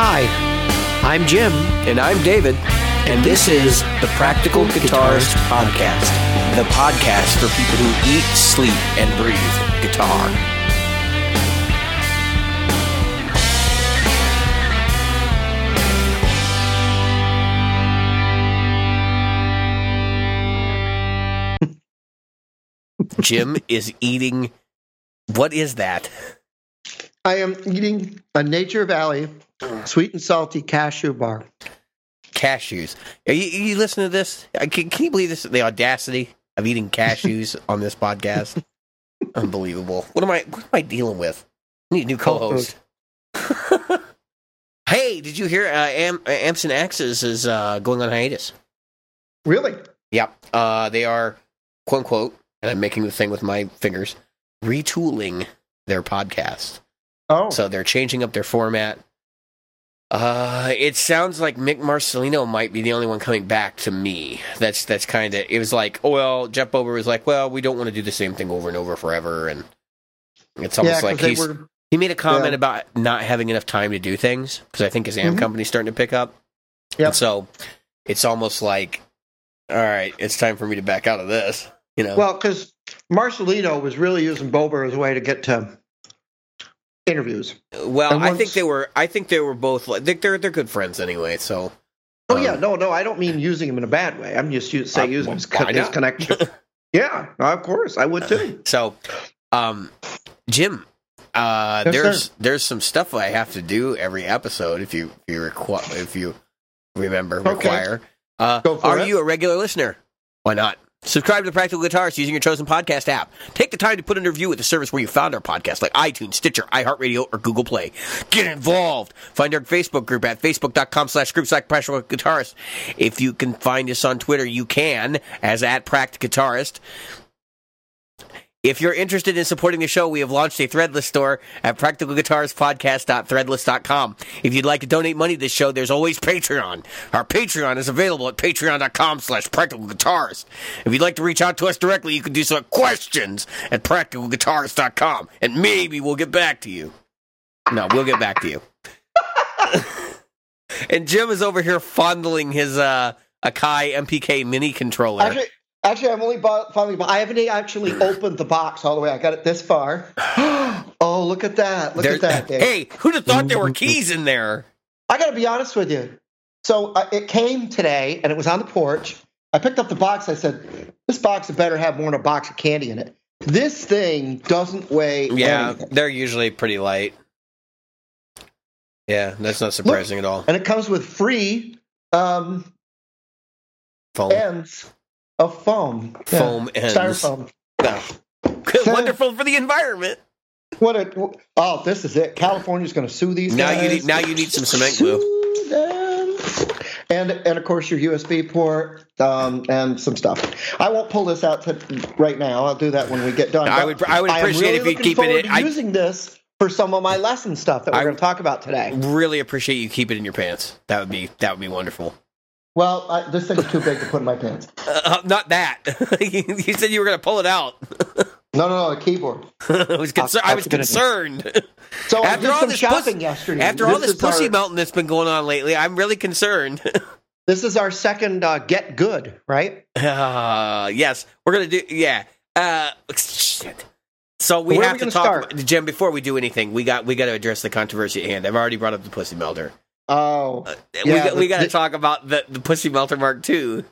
Hi, I'm Jim, And I'm David, and this is the Practical Guitarist Podcast, the podcast for people who eat, sleep, and breathe guitar. Jim is eating. What is that? I am eating a Nature Valley sweet and salty cashew bar. Cashews. Are you, you listen to this? Can, can you believe this? The audacity of eating cashews on this podcast. Unbelievable. What am I? What am I dealing with? I need a new co-host. hey, did you hear? Uh, Am- uh, Amps and Axes is uh, going on hiatus. Really? Yep. Uh, they are quote unquote, and I'm making the thing with my fingers, retooling their podcast. Oh, So they're changing up their format. Uh, it sounds like Mick Marcelino might be the only one coming back to me. That's that's kind of. It was like, oh, well, Jeff Bober was like, well, we don't want to do the same thing over and over forever, and it's almost yeah, like he's were. he made a comment yeah. about not having enough time to do things because I think his amp Mhm. company's starting to pick up. Yeah, so it's almost like, all right, it's time for me to back out of this. You know, Well, because Marcelino was really using Bober as a way to get to interviews. well, I think they were. I think they were both. like They're they're good friends anyway. So Oh um, yeah, no, no, I don't mean using him in a bad way. I'm just u- say Uh, using well, his, co- his connection. yeah, of course, I would too. So, um, Jim, uh, Yes, there's sir. there's some stuff I have to do every episode if you if you requ- if you remember Okay. require. Uh, are it. you a regular listener? Why not? Subscribe to Practical Guitarist using your chosen podcast app. Take the time to put in a review with the service where you found our podcast, like iTunes, Stitcher, iHeartRadio, or Google Play. Get involved. Find our Facebook group at facebook.com slash group slash Practical Guitarist. If you can find us on Twitter, you can, as at Practical Guitarist. If you're interested in supporting the show, we have launched a Threadless store at practicalguitarspodcast.threadless.com. If you'd like to donate money to this show, there's always Patreon. Our Patreon is available at patreon.com slash practicalguitarist. If you'd like to reach out to us directly, you can do so at questions at practicalguitarist.com, and maybe we'll get back to you. No, we'll get back to you. and Jim is over here fondling his uh, Akai MPK mini controller. Actually, actually, I'm only bought, finally. But I haven't actually opened the box all the way. I got it this far. oh, look at that! Look There- at that! Dave. hey, who'd have thought there were keys in there? I got to be honest with you. So uh, it came today, and it was on the porch. I picked up the box. I said, "This box had better have more than a box of candy in it." This thing doesn't weigh. Yeah, anything. they're usually pretty light. Yeah, that's not surprising at all. and it comes with free um, Foam, ends of foam. Yeah. foam ends. Styrofoam. Wonderful for the environment. What a oh! This is it. California's going to sue these Now guys. you need now you need some cement glue. And and of course your USB port um, and some stuff. I won't pull this out to, right now. I'll do that when we get done. I would I would appreciate really if you keep it. forward In, to I using this for some of my lesson stuff that we're I- going to talk about today. really appreciate you keep it in your pants. That would be that would be wonderful. Well, I, this thing's too big to put in my pants. Uh, not that. you said you were going to pull it out. No, no, no, the keyboard. I was concer- I was That's gonna be- concerned. So I After did all some this shopping pussy- yesterday. After all this pussy our, melting that's been going on lately, I'm really concerned. This is our second uh, get good, right? Uh, yes, we're gonna do. Yeah. Uh, shit. So we Where have we to talk, about- Jim. Before we do anything, we got we got to address the controversy at hand. I've already brought up the pussy melter. Oh, Uh, Yeah, we got, we got to talk about the the pussy melter Mark II.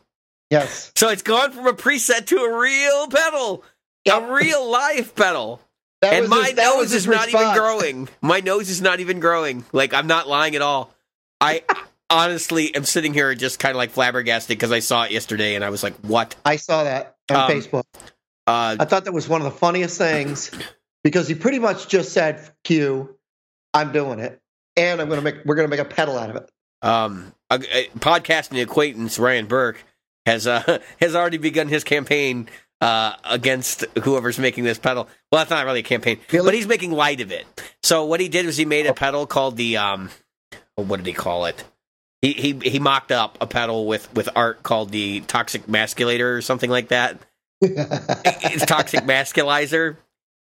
yes. So it's gone from a preset to a real pedal, a real live pedal, That and my his- nose is his not even growing. My nose is not even growing. Like I'm not lying at all. I honestly am sitting here just kind of like flabbergasted because I saw it yesterday and I was like, "What?" I saw that on Um, Facebook. Uh, I thought that was one of the funniest things because he pretty much just said, "Q, I'm doing it, and I'm gonna make we're gonna make a pedal out of it." um, a, a podcasting acquaintance Ryan Burke has uh, has already begun his campaign uh, against whoever's making this pedal. Well, that's not really a campaign, but he's making light of it. So what he did was he made a pedal called the um, oh, what did he call it? He he he mocked up a pedal with with art called the Toxic Masculator or something like that. It's Toxic Masculizer.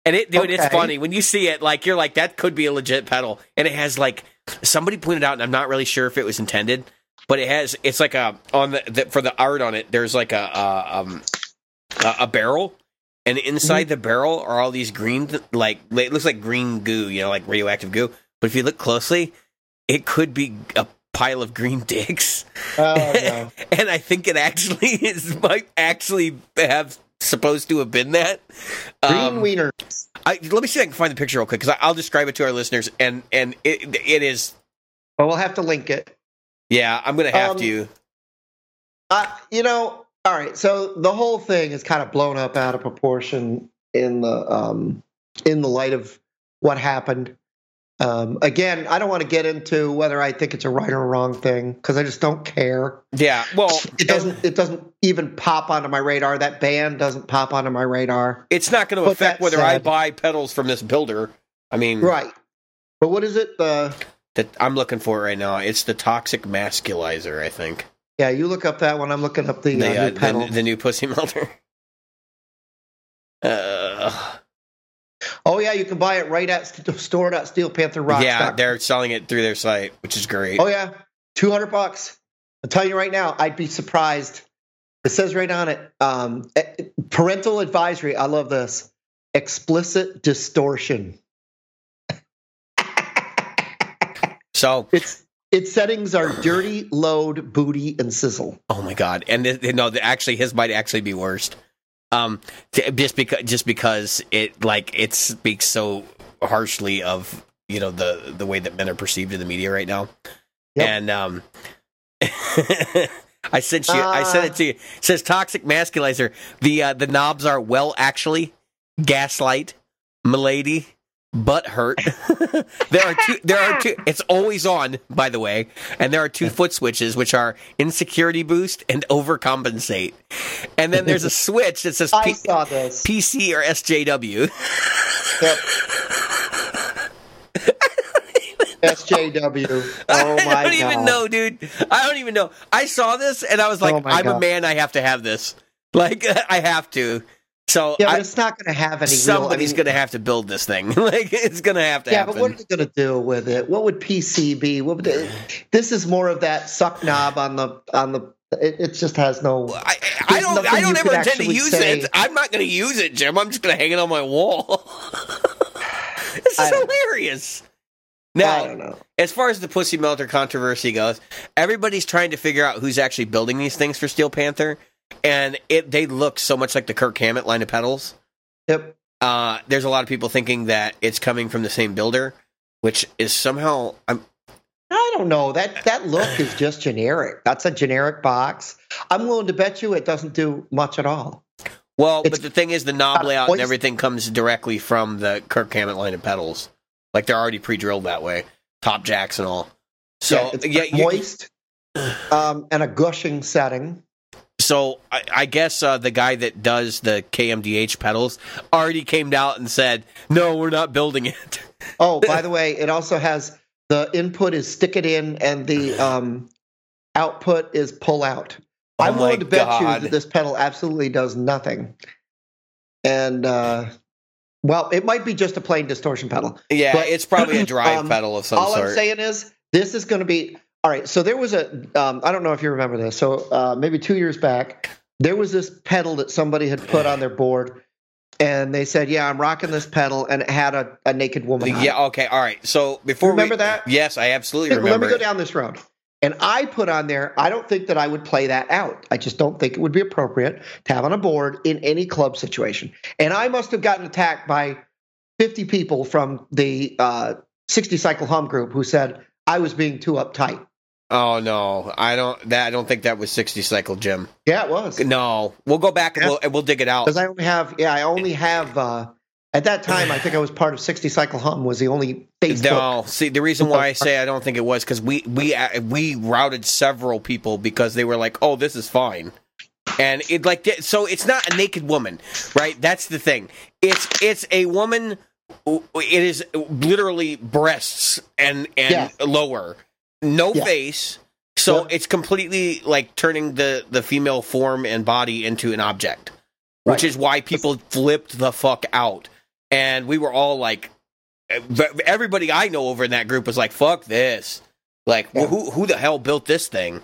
And it, dude, it's funny when you see it. Like you're like, that could be a legit pedal, and it has like somebody pointed out, and I'm not really sure if it was intended, but it has it's like a on the, the for the art on it. There's like a, a um a, a barrel, and inside the barrel are all these green like it looks like green goo, you know, like radioactive goo. But if you look closely, it could be a pile of green dicks. Oh, no. and I think it actually is might actually have supposed to have been that. Green Um, wiener. I, let me see if I can find the picture real quick because I'll describe it to our listeners, and and it it is But we'll have to link it. yeah. I'm gonna have Um, to. Uh, you know, all right. So the whole thing is kind of blown up out of proportion in the um, in the light of what happened. Um, again, I don't want to get into whether I think it's a right or wrong thing because I just don't care. Yeah, well, It doesn't. It doesn't even pop onto my radar. That band doesn't pop onto my radar. it's not going to affect whether I buy pedals from this builder. I mean, Right. But what is it? The that I'm looking for right now. It's the toxic masculizer. I think yeah, you look up that one. I'm looking up the, the, uh, uh, new pedal. the, the new pussy melter. Uh, oh yeah, you can buy it right at st- store.steelpantherrocks.com. yeah, they're selling it through their site, which is great. Oh yeah, two hundred bucks. I'm telling you right now, I'd be surprised. It says right on it, um, eh, parental advisory. I love this. Explicit distortion. So, Its its settings are dirty, load, booty, and sizzle. oh my god, and th- no, actually, his might actually be worst. Um, just because just because it like it speaks so harshly of you know the the way that men are perceived in the media right now, Yep. and um. I sent you. I sent it to you. It says toxic masculizer. The uh, the knobs are well actually, gaslight, milady, butt hurt. there are two. There are two. It's always on, by the way, and there are two foot switches, which are insecurity boost and overcompensate. And then there's a switch that says I P- saw this. PC or SJW. Yep. SJW. Oh my god. I don't god. even know, dude. I don't even know. I saw this and I was oh like, Oh I'm a man. I have to have this. Like, I have to. So Yeah, but I, it's not going to have any. somebody's I mean, going to have to build this thing. like, it's going to have to Yeah, happen. but what are they going to do with it? What would PC be? What would this is more of that suck knob on the on the. It, it just has no. I, I don't. I don't ever intend to use say. it. I'm not going to use it, Jim. I'm just going to hang it on my wall. this is hilarious. I Now, don't know. as far as the pussy melter controversy goes, everybody's trying to figure out who's actually building these things for Steel Panther, and it they look so much like the Kirk Hammett line of pedals. Yep. Uh, there's a lot of people thinking that it's coming from the same builder, which is somehow I'm I don't know. That that look is just generic. That's a generic box. I'm willing to bet you it doesn't do much at all. well, It's but the thing is, the knob layout and everything comes directly from the Kirk Hammett line of pedals. Like they're already pre-drilled that way, top jacks and all. So it's yeah, you- moist um, and a gushing setting. So I, I guess uh, the guy that does the KHDK pedals already came out and said, "No, we're not building it." Oh, by the way, it also has the input is stick it in and the um, output is pull out. Oh I'm willing to bet you that this pedal absolutely does nothing. And uh, well, it might be just a plain distortion pedal. Yeah, But, it's probably a drive um, pedal of some All sort. I'm saying is this is going to be all right. So there was a um, I don't know if you remember this. So uh, maybe two years back, there was this pedal that somebody had put on their board, and they said, "Yeah, I'm rocking this pedal," and it had a, a naked woman. on yeah, okay, all right. So before Remember we, that? Yes, I absolutely remember. Let me remember. go down this road. And I put on there, I don't think that I would play that out. I just don't think it would be appropriate to have on a board in any club situation. And I must have gotten attacked by 50 people from the uh, 60 cycle hum group who said I was being too uptight. Oh no, I don't. That I don't think that was sixty cycle, Jim. Yeah, it was. No, we'll go back and Yeah. we'll, and we'll dig it out. Because I only have, yeah, I only have, uh, at that time, I think I was part of 60 cycle hum was the only Facebook. No, see the reason why I say I don't think it was because we we uh, we routed several people because they were like, "Oh, this is fine," and it like so it's not a naked woman, right? That's the thing. It's it's a woman. It is literally breasts and and Yeah. lower, no Yeah. face. So Yeah. it's completely like turning the the female form and body into an object, which is why people flipped the fuck out, and we were all like everybody I know over in that group was like, "Fuck this!" Like, Yeah. who who the hell built this thing?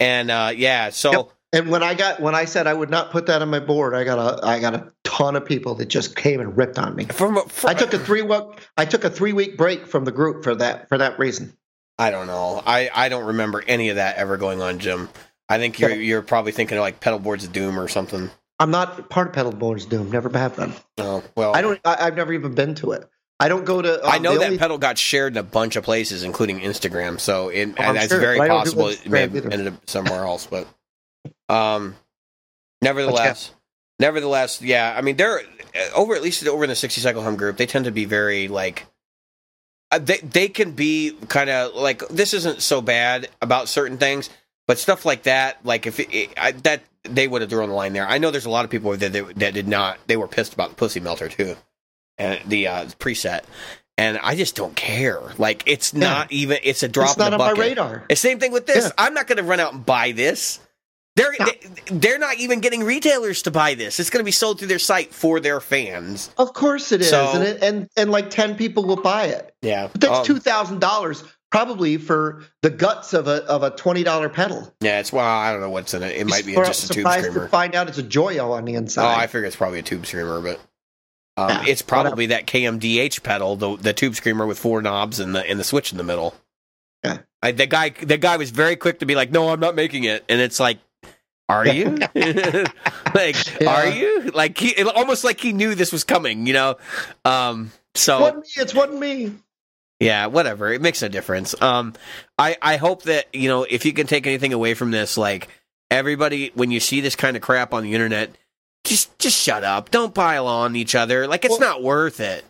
And uh, yeah, so Yep. And when I got when I said I would not put that on my board, I got a I got a ton of people that just came and ripped on me. from, from I took a three week I took a three week break from the group for that for that reason. I don't know. I, I don't remember any of that ever going on, Jim. I think you're you're probably thinking of like pedal boards of doom or something. I'm not part of Pedal Boards of Doom. Never have been. Oh well, I don't. I, I've never even been to it. I don't go to. um, I know that only- pedal got shared in a bunch of places, including Instagram. So it, Oh, I'm that's sure, very but I don't do possible it may have ended up somewhere else. But um, nevertheless, nevertheless, yeah. I mean, they're over at least over in the sixty cycle hum group. They tend to be very like. Uh, they they can be kind of like this isn't so bad about certain things, but stuff like that, like if it, it, I, that they would have drawn the line there. I know there's a lot of people that that, that did not. They were pissed about the pussy melter too, and the uh, preset. And I just don't care. Like it's not even. It's a drop It's not on the my radar. Same thing with this. Yeah. I'm not going to run out and buy this. They're they're not even getting retailers to buy this. It's going to be sold through their site for their fans. Of course it is, So- and it, and and like ten people will buy it. Yeah, But that's Um, two thousand dollars probably for the guts of a of a twenty dollar pedal. Yeah, it's well, I don't know what's in it. It might be just a tube screamer. to find out it's a Joyo on the inside. Oh. I figure it's probably a tube screamer, but um, Yeah, it's probably that KHDK pedal, the the tube screamer with four knobs and the and the switch in the middle. Yeah. I, the guy the guy was very quick to be like, "No, I'm not making it," and it's like. Are you? like, Yeah. are you? Like, he it, almost like he knew this was coming, you know. Um, so It wasn't me. It's wasn't me. yeah, whatever. It makes no difference. Um, I I hope that you know if you can take anything away from this, like everybody, when you see this kind of crap on the internet, just just shut up. Don't pile on each other. Like it's Well- not worth it.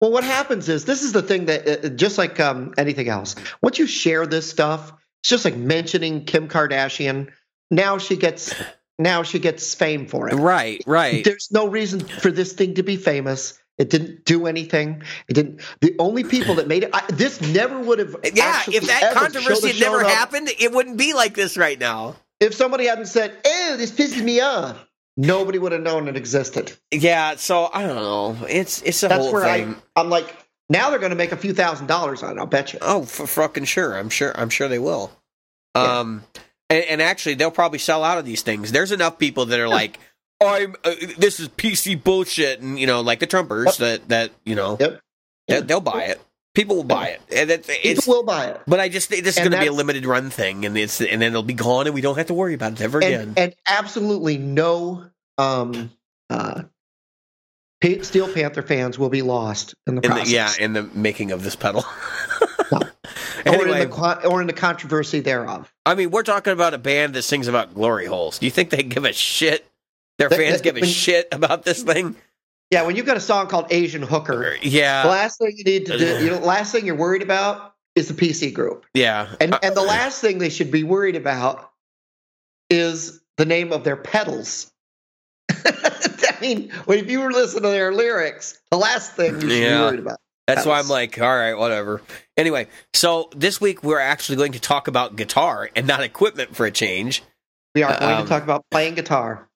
Well, what happens is this is the thing that uh, just like um, anything else, once you share this stuff, it's just like mentioning Kim Kardashian. Now she gets now she gets fame for it. Right, right. There's no reason for this thing to be famous. It didn't do anything. It didn't. The only people that made it. I, this never would have. Yeah, if that controversy had never up. happened, it wouldn't be like this right now. if somebody hadn't said, "Oh, this pisses me off," nobody would have known it existed. Yeah, so I don't know. It's it's a That's whole where thing. I, I'm like, now they're going to make a few thousand dollars on it. I'll bet you. Oh, for fucking sure. I'm sure. I'm sure they will. Yeah. Um, and, and actually, they'll probably sell out of these things. There's enough people that are like, "I'm uh, this is PC bullshit," and you know, like the Trumpers that that you know, Yep. they, they'll buy it. People will buy it, and it's, People will buy it. but I just this is going to be a limited run thing, and it's and then it'll be gone, and we don't have to worry about it ever again. and, and absolutely no um, uh, Steel Panther fans will be lost in the in the, yeah, in the making of this pedal. or, in the, or in the controversy thereof. I mean, we're talking about a band that sings about glory holes. Do you think they give a shit? Their fans they- give a when- shit about this thing? Yeah, when you've got a song called Asian Hooker, the Yeah, last thing you need to do, you know, last thing you're worried about is the PC group, yeah. and Uh, and the last thing they should be worried about is the name of their pedals. I mean, when if you were listening to their lyrics, the last thing you should Yeah. be worried about. That's why I'm like, all right, whatever. Anyway, so this week we're actually going to talk about guitar and not equipment for a change. We are going Um, to talk about playing guitar.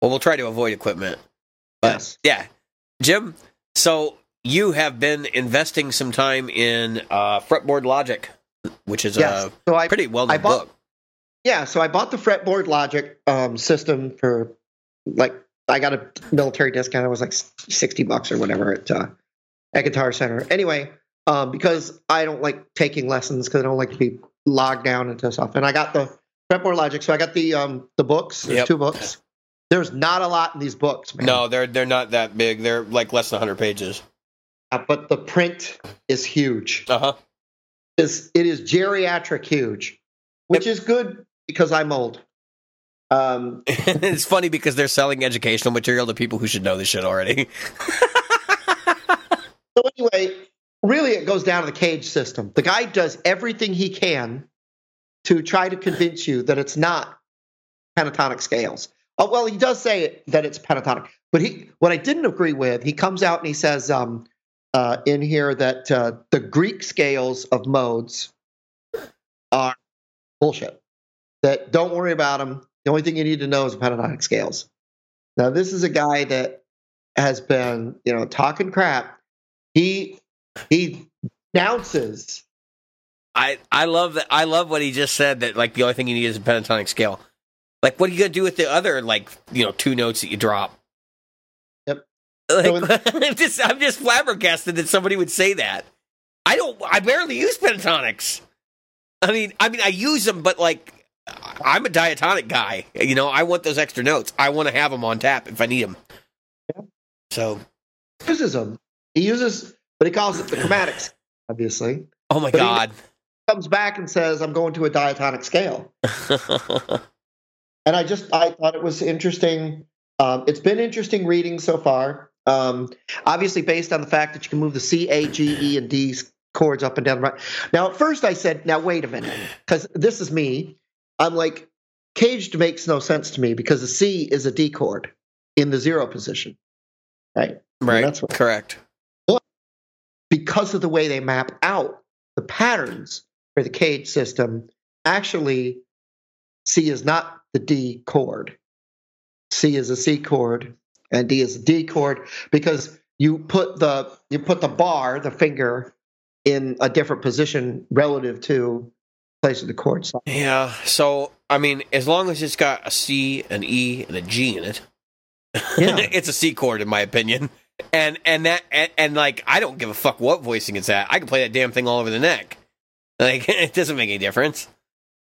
Well, we'll try to avoid equipment. But Yes. yeah, Jim. So you have been investing some time in uh, fretboard logic, which is Yes. a So I pretty well known book. Yeah, so I bought the fretboard Logic um, system for like I got a military discount. It was like sixty bucks or whatever at uh, at Guitar Center. Anyway, um, because I don't like taking lessons because I don't like to be logged down into stuff. And I got the fretboard Logic, so I got the um, the books. There's Yep. two books. There's not a lot in these books, man. No, they're they're not that big. They're like less than 100 pages. Uh, but the print is huge. Uh huh. is it is geriatric huge, which is good because I'm old. Um, it's funny because they're selling educational material to people who should know this shit already. so anyway, really, it goes down to the CAGED system. The guy does everything he can to try to convince you that it's not pentatonic scales. Oh, well, he does say that it's pentatonic, but he what I didn't agree with, he comes out and he says um, uh, in here that uh, the Greek scales of modes are bullshit. That don't worry about them. The only thing you need to know is pentatonic scales. Now, this is a guy that has been, you know, talking crap. He he bounces. I I love that. I love what he just said. That like the only thing you need is a pentatonic scale. Like, what are you gonna do with the other like you know two notes that you drop? Yep. Like, I'm just I'm just flabbergasted that somebody would say that. I don't. I barely use pentatonics. I mean, I mean, I use them, but like, I'm a diatonic guy. You know, I want those extra notes. I want to have them on tap if I need them. Yeah. So, uses them. He uses, but he calls it the chromatics, obviously. oh my But he- god. Comes back and says, "I'm going to a diatonic scale." and I just I thought it was interesting. Um, it's been interesting reading so far. Um, obviously, based on the fact that you can move the C, A, G, E, and D chords up and down. Right now, at first I said, "Now wait a minute," because this is me. I'm like, caged makes no sense to me because the C is a D chord in the zero position, right? right. that's what- Correct. Because of the way they map out the patterns for the CAGED system, actually, C is not the D chord. C is a C chord, and D is a D chord because you put the you put the bar, the finger, in a different position relative to place of the chord. Yeah. So, I mean, as long as it's got a C, an E, and a G in it, Yeah. it's a C chord in my opinion. And and that and, and like I don't give a fuck what voicing it's at. I can play that damn thing all over the neck. Like it doesn't make any difference.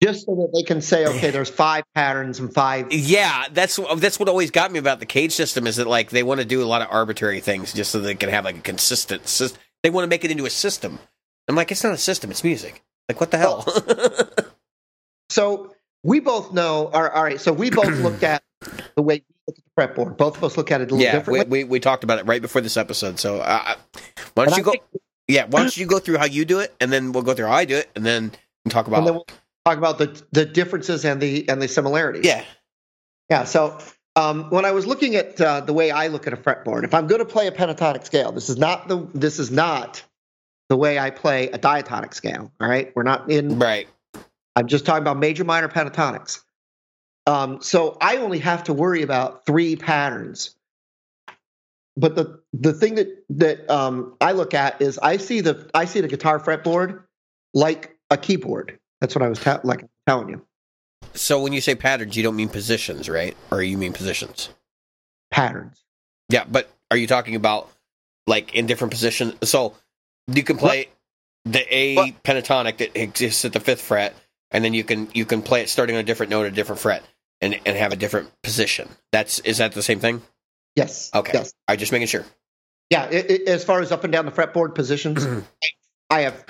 just so that they can say, okay, there's five patterns and five. Yeah, that's that's what always got me about the CAGED system is that like they want to do a lot of arbitrary things just so they can have like a consistent. sys- They want to make it into a system. I'm like, it's not a system; it's music. Like, what the hell? So we both know. All right, all right so we both looked at the way look at the fretboard. Both of us look at it a little yeah, we, differently. we we talked about it right before this episode. So, uh, why don't And you I go? think- Yeah, why don't you go through how you do it, and then we'll go through how I do it, and then we talk about. and then we'll talk about the the differences and the and the similarities. yeah, yeah. So um, when I was looking at uh, the way I look at a fretboard, if I'm going to play a pentatonic scale, this is not the this is not the way I play a diatonic scale. All right, we're not in. right. I'm just talking about major minor pentatonics. Um, so I only have to worry about three patterns. But the the thing that that um, I look at is I see the I see the guitar fretboard like a keyboard. That's what I was ta- like telling you. So when you say patterns, you don't mean positions, right? Or you mean positions? Patterns. Yeah, but are you talking about like in different positions? So you can play the A What? pentatonic that exists at the fifth fret, and then you can you can play it starting on a different note, a different fret, and and have a different position. That's is that the same thing? Yes. Okay, Yes. I just making sure. Yeah. It, it, as far as up and down the fretboard positions, I have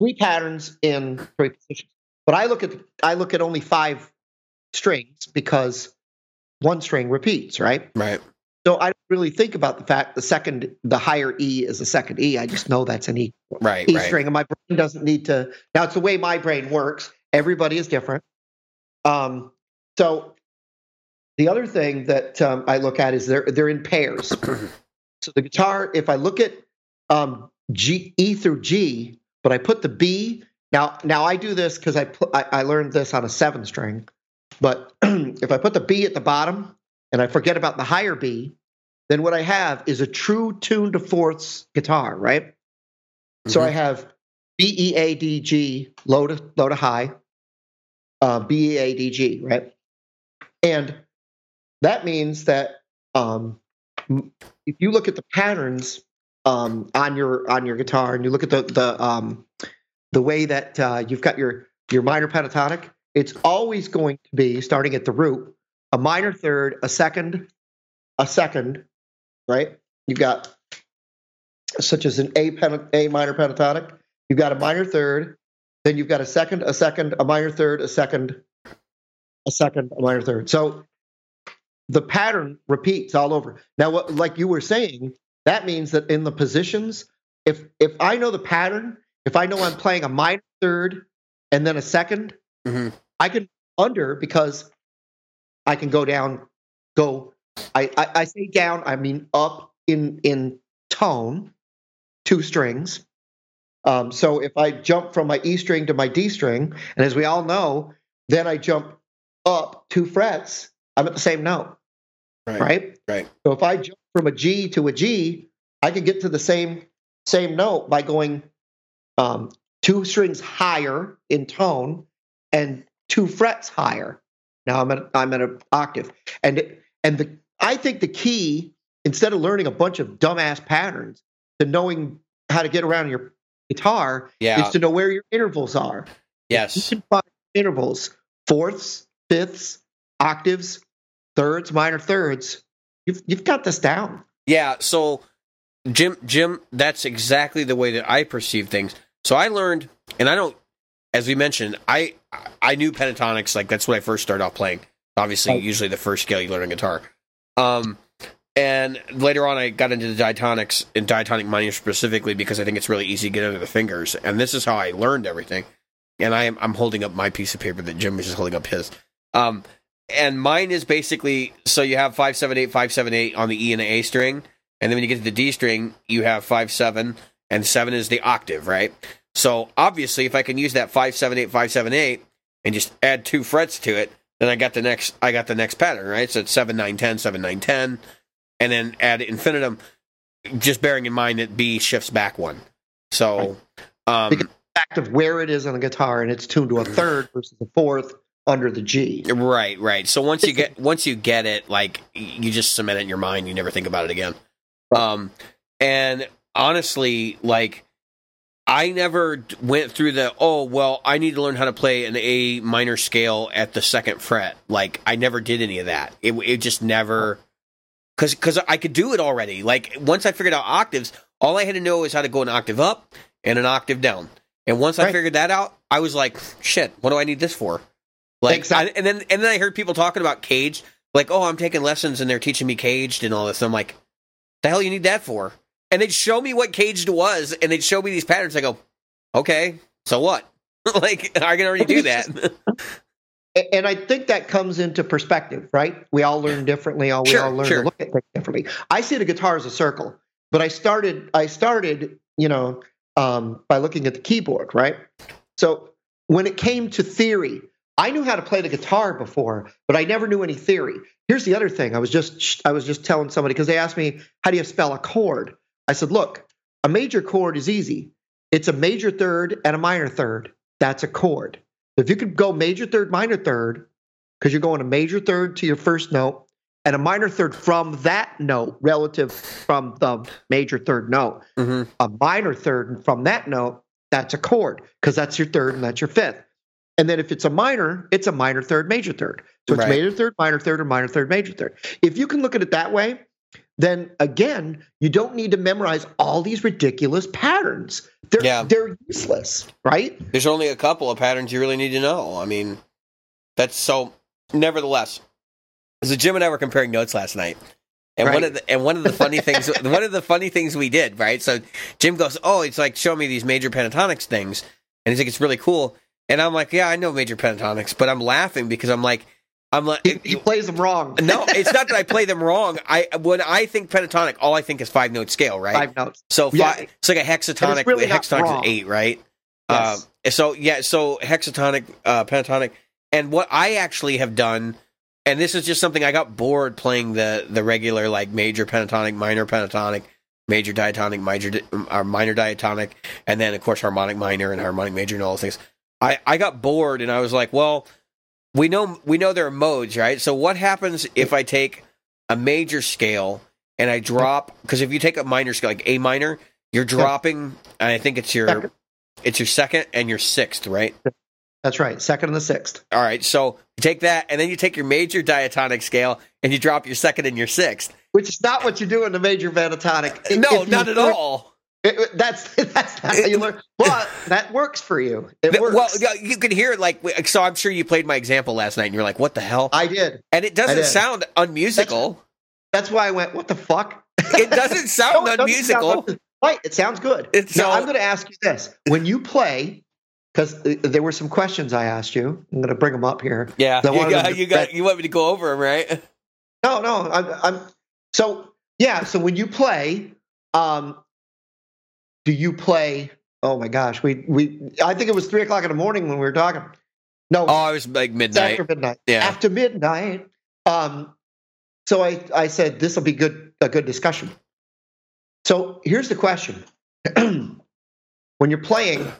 three patterns in three positions. But I look at I look at only five strings because one string repeats, right? Right. So I don't really think about the fact the second, the higher E is a second E. I just know that's an E, Right. e right. string, and my brain doesn't need to. Now it's the way my brain works. Everybody is different. Um, so the other thing that um, I look at is they're they're in pairs. so the guitar, if I look at um, G, E through G, but I put the B. Now, now I do this because I, put I I learned this on a seven string. But if I put the B at the bottom and I forget about the higher B, then what I have is a true tune to fourths guitar, right? So Mhm. I have B E A D G low to low to high, uh, B E A D G, right? And that means that um, if you look at the patterns um, on your on your guitar and you look at the the um, the way that uh, you've got your your minor pentatonic, it's always going to be starting at the root a minor third, a second, a second, right? You've got such as an A pen, A minor pentatonic. You've got a minor third, then you've got a second, a second, a minor third, a second, a second, a minor third. So the pattern repeats all over. Now, what, like you were saying, that means that in the positions, if if I know the pattern, if I know I'm playing a minor third and then a 2nd Mhm. I can under because I can go down, go. I, I I say down. I mean up in in tone, two strings. Um, so if I jump from my E string to my D string, and as we all know, then I jump up two frets, I'm at the same note, Right. right? Right. So if I jump from a G to a G, I can get to the same same note by going um, two strings higher in tone and two frets higher. Now I'm at I'm at an octave, and and the I think the key instead of learning a bunch of dumbass patterns to knowing how to get around your guitar Yeah. is to know where your intervals are. You Yes. can find intervals, fourths, fifths, octaves, thirds, minor thirds. You've you've got this down. Yeah, so Jim Jim that's exactly the way that I perceive things. So I learned and I don't as we mentioned, I I knew pentatonics like that's when I first started off playing. Obviously, Right. usually the first scale you learn on guitar. Um and later on I got into the diatonics and diatonic minor specifically because I think it's really easy to get under the fingers and this is how I learned everything. And I am I'm holding up my piece of paper that Jim was just holding up his. Um and mine is basically so you have five seven eight five seven eight on the E and the A string, and then when you get to the D string, you have five seven, and seven is the octave, right? So obviously, if I can use that five seven eight five seven eight and just add two frets to it, then I got the next I got the next pattern, right? So it's seven nine ten seven nine ten, and then ad infinitum, just bearing in mind that B shifts back one. So, um, Because- Fact of where it is on the guitar, and it's tuned to a third versus a fourth under the G. Right, right. So once you get once you get it, like you just cement it in your mind. You never think about it again. Um, and honestly, like I never went through the oh well, I need to learn how to play an A minor scale at the second fret. Like I never did any of that. It it just never because because I could do it already. Like once I figured out octaves, all I had to know is how to go an octave up and an octave down. And once I figured that out, I was like, shit, what do I need this for? Like, Exactly. I- and then and then I heard people talking about caged, like, oh, I'm taking lessons and they're teaching me caged and all this. I'm like, the hell you need that for? And they'd show me what caged was, and they'd show me these patterns. I go, okay, so what? like, I can already do that. And I think that comes into perspective, right? We all learn differently. All we Sure, all learn sure. to look at things differently. I see the guitar as a circle, but I started. I started, you know, um, by looking at the keyboard, right? So when it came to theory, I knew how to play the guitar before, but I never knew any theory. Here's the other thing. I was just I was just telling somebody because they asked me how do you spell a chord. I said, look, a major chord is easy. It's a major third and a minor third. That's a chord. If you could go major third, minor third, because you're going a major third to your first note and a minor third from that note relative from the major third note, hmm a minor third from that note, that's a chord because that's your third and that's your fifth. And then if it's a minor, it's a minor third, major third. So it's Right. major third, minor third, or minor third, major third. If you can look at it that way, then again, you don't need to memorize all these ridiculous patterns. They're Yeah. they're useless, right? There's only a couple of patterns you really need to know. I mean, that's so. Nevertheless, so Jim and I were comparing notes last night, and one of the and one of the funny things one of the funny things we did right. So Jim goes, "Oh, it's like show me these major pentatonics things," and he's like, "It's really cool." And I'm like, "Yeah, I know major pentatonics," but I'm laughing because I'm like, I'm like, He, he plays them wrong. no, it's not that I play them wrong. I when I think pentatonic, all I think is five note scale, right? Five notes. So Yeah. it's like a hexatonic. Really hexatonic is eight, right? Yes. Um, so yeah, so hexatonic, uh, pentatonic, and what I actually have done, and this is just something I got bored playing the the regular like major pentatonic, minor pentatonic, major diatonic, major di- or minor diatonic, and then of course harmonic minor and harmonic major and all those things. I I got bored and I was like, well, we know we know there are modes, right? So what happens if I take a major scale and I drop because if you take a minor scale like A minor, you're dropping. And I think it's your Second. it's your second and your sixth, right? That's right. Second and the sixth. All right, so you take that and then you take your major diatonic scale and you drop your second and your sixth. Which is not what you do in the major pentatonic. No, not at all. It- that's that's not how you learn. But that works for you. It works. Well, you can hear it like so. I'm sure you played my example last night and you're like, "What the hell?" I did. And it doesn't sound unmusical. That's why I went. What the fuck? It doesn't sound No, it doesn't unmusical. sound- right. It sounds good. It's now so- I'm going to ask you this: When you play, because there were some questions I asked you. I'm going to bring them up here. Yeah, you got, you got, you want me to go over them, right? No, no. I'm, I'm so yeah. So when you play, um, do you play? Oh my gosh, we we. I think it was three o'clock in the morning when we were talking. No, Oh, it was like midnight. after midnight. Yeah. After midnight. Um, so I I said this will be good a good discussion. So here's the question: when you're playing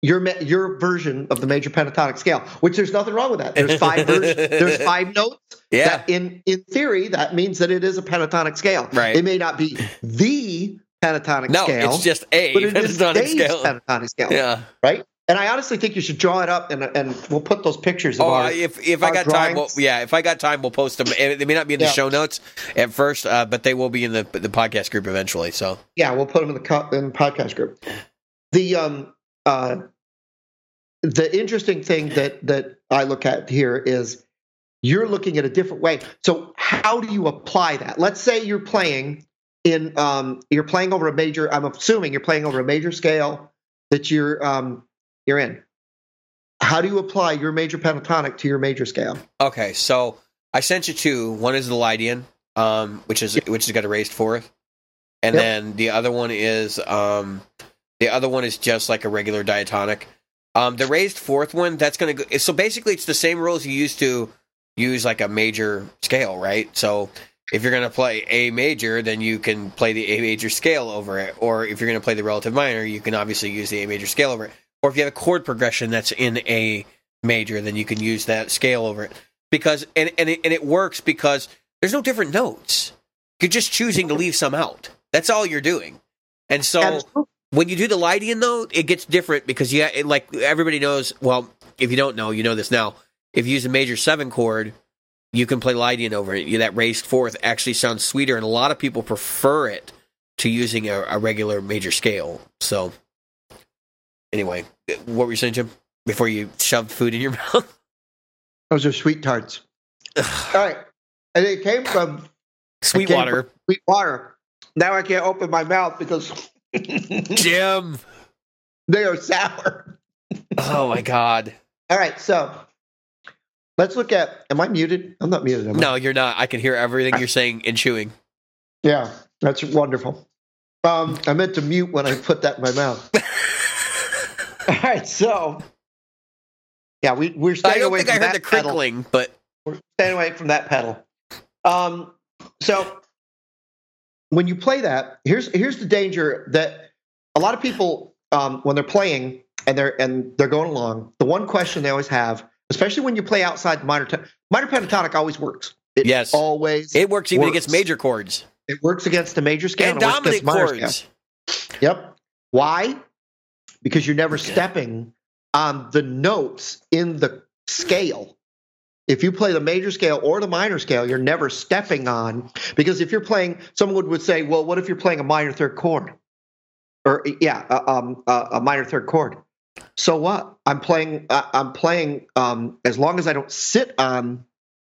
your your version of the major pentatonic scale, which there's nothing wrong with that. There's five vers- there's five notes. Yeah. That in in theory, that means that it is a pentatonic scale. Right. It may not be the pentatonic No, scale, it's just a but it is pentatonic scale. pentatonic scale. Yeah. Right. And I honestly think you should draw it up, and and we'll put those pictures of Oh, our. if if I got time, we'll, yeah, if I got time, we'll post them. They may not be in the Yeah. show notes at first, uh, but they will be in the the podcast group eventually. So Yeah, we'll put them in the co- in the podcast group. The um uh the interesting thing that that I look at here is you're looking at a different way. So how do you apply that? Let's say you're playing in um you're playing over a major I'm assuming you're playing over a major scale that you're um you're in. How do you apply your major pentatonic to your major scale? okay, so I sent you two. One is the Lydian, um, which is which has got a raised fourth, and Yep. then the other one is um, the other one is just like a regular diatonic. Um, the raised fourth one that's going to go. So basically, it's the same rules you used to use like a major scale, right? So if you're going to play A major, then you can play the A major scale over it. Or if you're going to play the relative minor, you can obviously use the A major scale over it. Or if you have a chord progression that's in A major, then you can use that scale over it. Because and and it, and it works because there's no different notes. You're just choosing to leave some out. That's all you're doing. And so Absolutely. when you do the Lydian note, it gets different because yeah, it, like everybody knows. Well, if you don't know, you know this now. If you use a major seven chord, you can play Lydian over it. That raised fourth actually sounds sweeter, and a lot of people prefer it to using a, a regular major scale. So, anyway, what were you saying, Jim? Before you shoved food in your mouth? Those are sweet tarts. All right. And it came from sweet Sweetwater, sweet water. Now I can't open my mouth because Jim. they are sour. Oh my God! All right, so let's look at. Am I muted? I'm not muted. I? No, you're not. I can hear everything you're saying and chewing. Yeah, that's wonderful. Um, I meant to mute when I put that in my mouth. All right, so yeah, we we're I staying don't away think I heard that the pedal. crinkling, but We're staying away from that pedal. Um, so when you play that, here's here's the danger that a lot of people um, when they're playing and they're and they're going along. The one question they always have, especially when you play outside the minor minor pentatonic, always works. It Yes. always it works even Works. against major chords it works against the major scale and dominant chords. scale. Yep. Why? Because you're never stepping on the notes in the scale. If you play the major scale or the minor scale, you're never stepping on because if you're playing, someone would say, "Well, what if you're playing a minor third chord?" Or yeah, uh, um, uh, a minor third chord. So what? I'm playing. I'm playing. Um, as long as I don't sit on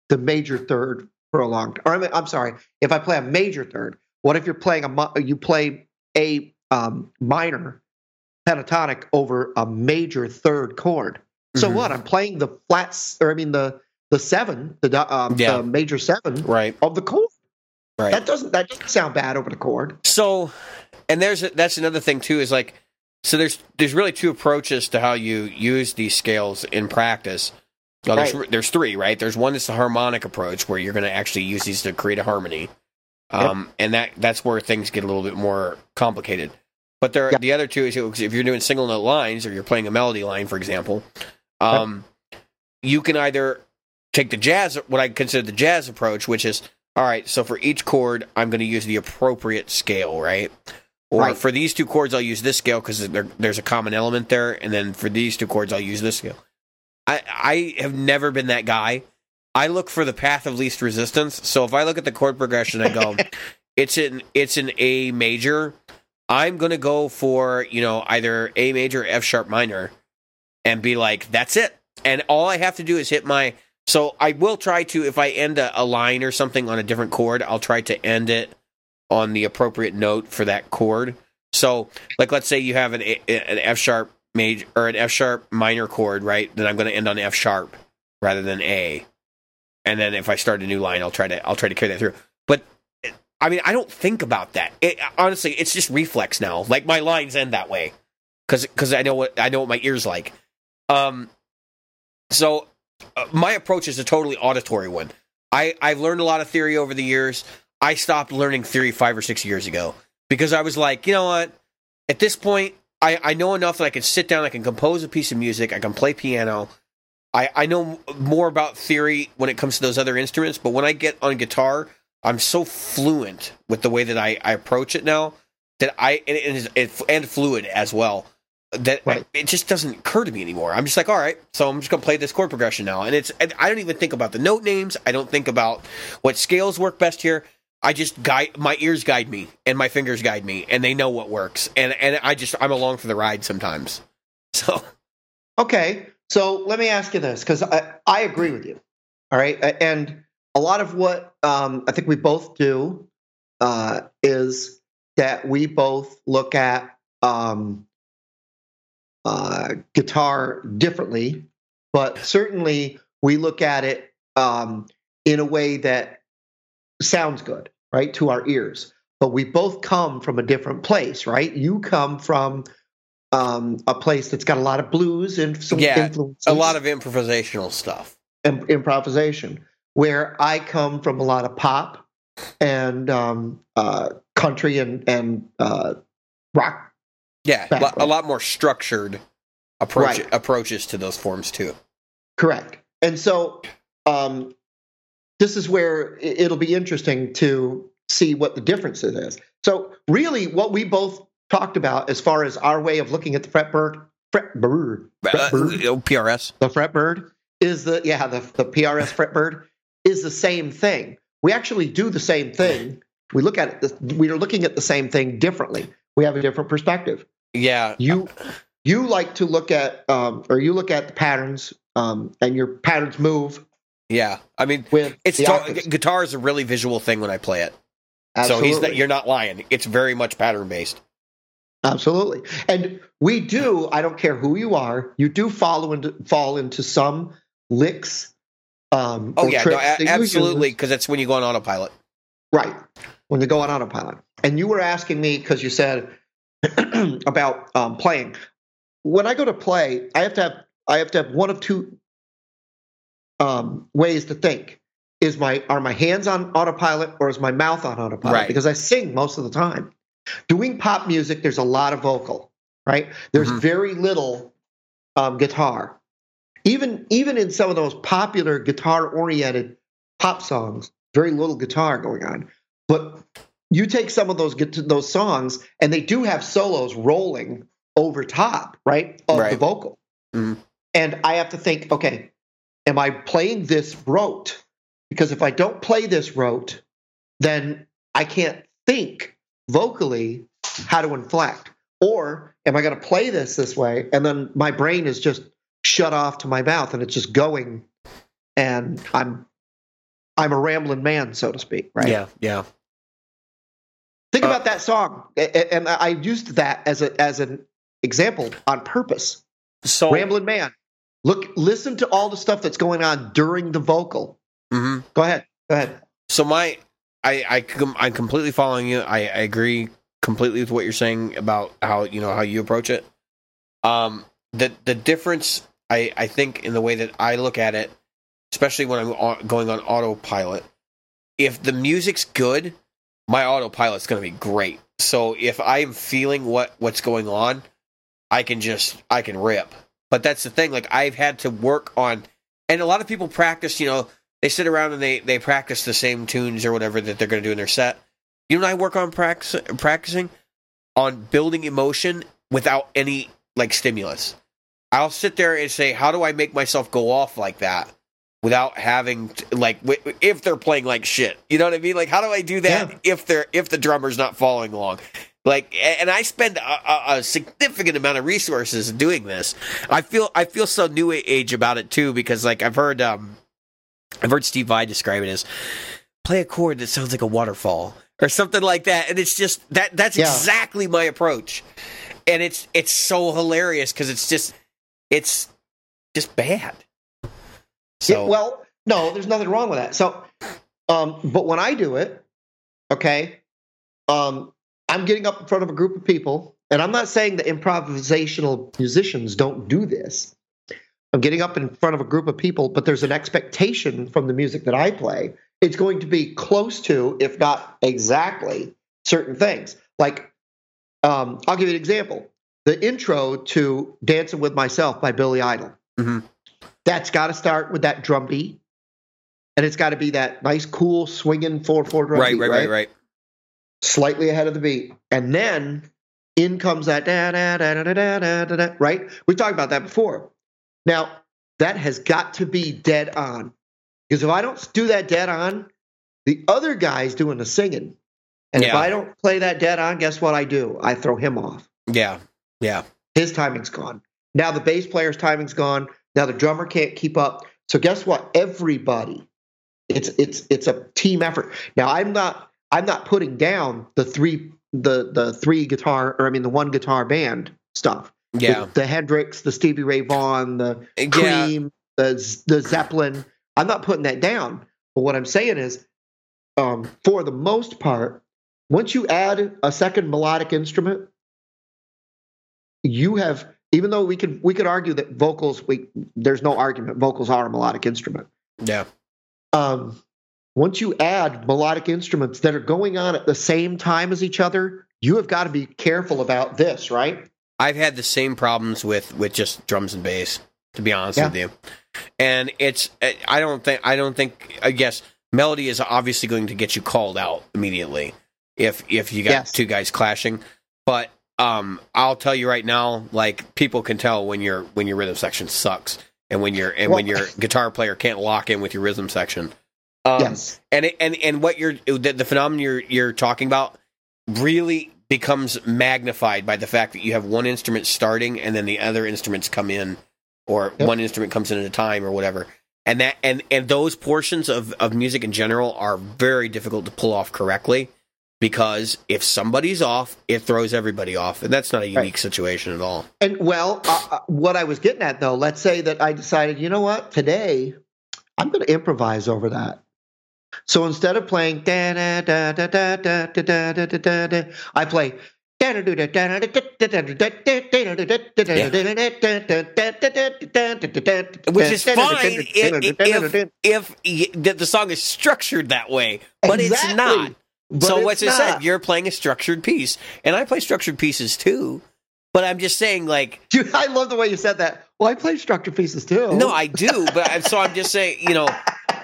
the major third for a long. Or I'm, I'm sorry. If I play a major third, what if you're playing a you play a um, minor pentatonic over a major third chord? So Mhm. what? I'm playing the flats, or I mean the the seven, the um, Yeah. the major seven Right. of the chord. Right. That doesn't that doesn't sound bad over the chord. So, and there's a, that's another thing too is like, so there's there's really two approaches to how you use these scales in practice. Well, there's Right. there's three, right? There's one that's the harmonic approach where you're going to actually use these to create a harmony, um, and that that's where things get a little bit more complicated. But there, Yeah. the other two is if you're doing single note lines or you're playing a melody line, for example, um, you can either take the jazz, what I consider the jazz approach, which is all right. So for each chord, I'm going to use the appropriate scale, right? Or Right. for these two chords, I'll use this scale because there's a common element there, and then for these two chords, I'll use this scale. I I have never been that guy. I look for the path of least resistance. So if I look at the chord progression, I go, it's in it's an A major. I'm gonna go for you know either A major, F sharp minor, and be like, that's it. And all I have to do is hit my. So I will try to if I end a, a line or something on a different chord, I'll try to end it on the appropriate note for that chord. So like let's say you have an an F sharp major or an F sharp minor chord, right? Then I'm going to end on F sharp rather than A. And then if I start a new line, I'll try to I'll try to carry that through. But I mean, I don't think about that. It, honestly, it's just reflex now. Like my lines end that way because because I know what I know what my ears like. Um, so uh, my approach is a totally auditory one. I I've learned a lot of theory over the years. I stopped learning theory five or six years ago because I was like, you know what? At this point, I, I know enough that I can sit down, I can compose a piece of music, I can play piano. I, I know more about theory when it comes to those other instruments, but when I get on guitar, I'm so fluent with the way that I, I approach it now that I and, it is, and fluid as well that Right. it just doesn't occur to me anymore. I'm just like, all right, so I'm just gonna play this chord progression now, and it's and I don't even think about the note names. I don't think about what scales work best here. I just guide my ears guide me and my fingers guide me, and they know what works, and and I just I'm along for the ride sometimes. So. Okay, so let me ask you this because I, I agree with you. All right, and a lot of what um, I think we both do uh, is that we both look at um, uh, guitar differently, but certainly we look at it um, in a way that sounds good, right, to our ears. But we both come from a different place, right? You come from um, a place that's got a lot of blues and some Yeah, influences, a lot of improvisational stuff. im- improvisation. Where I come from a lot of pop and um, uh, country and and uh, rock. Yeah, lo- a lot more structured approach Right. approaches to those forms too. Correct. And so um, this is where it'll be interesting to see what the difference is. So really, what we both talked about as far as our way of looking at the fretboard, fretboard, Uh, fretboard oh, PRS. the fretbird is the yeah the, the prs fretbird is the same thing. We actually do the same thing. We look at it we are looking at the same thing differently. We have a different perspective. Yeah, you you like to look at um, or you look at the patterns um, and your patterns move yeah. I mean, with it's octaves. guitar is a really visual thing when I play it. absolutely. So he's not, you're not lying. It's very much pattern based. Absolutely. And we do, I don't care who you are, you do follow and fall into some licks. Um, Oh yeah, no, a- absolutely, because that's when you go on autopilot. Right. When you go on autopilot. And you were asking me because you said about um, playing. When I go to play, I have to have I have to have one of two um, ways to think. Is my are my hands on autopilot or is my mouth on autopilot? Right. Because I sing most of the time. Doing pop music, there's a lot of vocal, right? There's Mhm. very little um, guitar. Even even in some of those popular guitar oriented pop songs, very little guitar going on. But you take some of those get those songs, and they do have solos rolling over top, right, of the Right. vocal. Mhm. And I have to think, okay, am I playing this rote? Because if I don't play this rote, then I can't think vocally how to inflect. Or am I going to play this this way, and then my brain is just shut off to my mouth, and it's just going, and I'm I'm a rambling man, so to speak, right? Yeah, yeah. Think Uh, about that song, and I used that as a as an example on purpose. So Rambling man, look, listen to all the stuff that's going on during the vocal. mhm. Go ahead, go ahead. so my I I, I'm completely following you. I, I agree completely with what you're saying about how you know how you approach it. Um, the the difference I I think in the way that I look at it, especially when I'm going on autopilot, if the music's good, my autopilot's going to be great. So if I'm feeling what what's going on, I can just I can rip. But that's the thing. Like I've had to work on, and a lot of people practice. You know, they sit around and they they practice the same tunes or whatever that they're going to do in their set. You know, what I work on practice, practicing on building emotion without any like stimulus. I'll sit there and say, how do I make myself go off like that without having to, like w- if they're playing like shit? You know what I mean? Like, how do I do that Yeah. if they're if the drummer's not following along? Like, and I spend a, a, significant amount of resources doing this. I feel I feel so new age about it too because like I've heard um I've heard Steve Vai describe it as play a chord that sounds like a waterfall or something like that, and it's just that that's Yeah. exactly my approach, and it's it's so hilarious because it's just it's just bad. So Yeah, well, no, there's nothing wrong with that. So, um, but when I do it, okay, um, I'm getting up in front of a group of people, and I'm not saying that improvisational musicians don't do this. I'm getting up in front of a group of people, but there's an expectation from the music that I play. It's going to be close to, if not exactly, certain things. Like, um, I'll give you an example. The intro to "Dancing with Myself" by Billy Idol. Mhm. That's got to start with that drum beat, and it's got to be that nice, cool, swinging four four drum Right, beat, right, right, right. Slightly ahead of the beat, and then in comes that da da da da da da da da. Right? We talked about that before. Now that has got to be dead on, because if I don't do that dead on, the other guy's doing the singing, and if I don't play that dead on, guess what I do? I throw him off. Yeah, yeah, His timing's gone. Now the bass player's timing's gone. Now the drummer can't keep up. So guess what? Everybody, it's it's it's a team effort. Now I'm not I'm not putting down the three the the three guitar or I mean the one guitar band stuff. yeah. The, the Hendrix, the Stevie Ray Vaughan, the Yeah. Cream, the the Zeppelin. I'm not putting that down. But what I'm saying is, um, for the most part, once you add a second melodic instrument, you have. Even though we could we could argue that vocals, we there's no argument. Vocals are a melodic instrument. Yeah. Um, once you add melodic instruments that are going on at the same time as each other, you have got to be careful about this, right? I've had the same problems with with just drums and bass. To be honest Yeah. with you, and it's I don't think I don't think I guess melody is obviously going to get you called out immediately if if you got Yes. two guys clashing. But um, I'll tell you right now, like people can tell when your when your rhythm section sucks, and when your and when your guitar player can't lock in with your rhythm section. Um, yes. and it, and and what you're the, the phenomenon you're you're talking about really becomes magnified by the fact that you have one instrument starting and then the other instruments come in or Yep. one instrument comes in at a time or whatever and that and and those portions of of music in general are very difficult to pull off correctly because if somebody's off it throws everybody off and that's not a unique situation at all And well, uh, uh, what I was getting at though, let's say that I decided, you know what, today I'm going to improvise over that. So instead of playing da da da da da da da da da da da, da, I play. which is fine if if, if y- the, song is structured that way but it's Exactly. not But so it's what's it not. said? You're playing a structured piece, and I play structured pieces too. But I'm just saying, like, Dude, I love the way you said that. Well, I play structured pieces too. no, I do. But I'm, so I'm just saying, you know,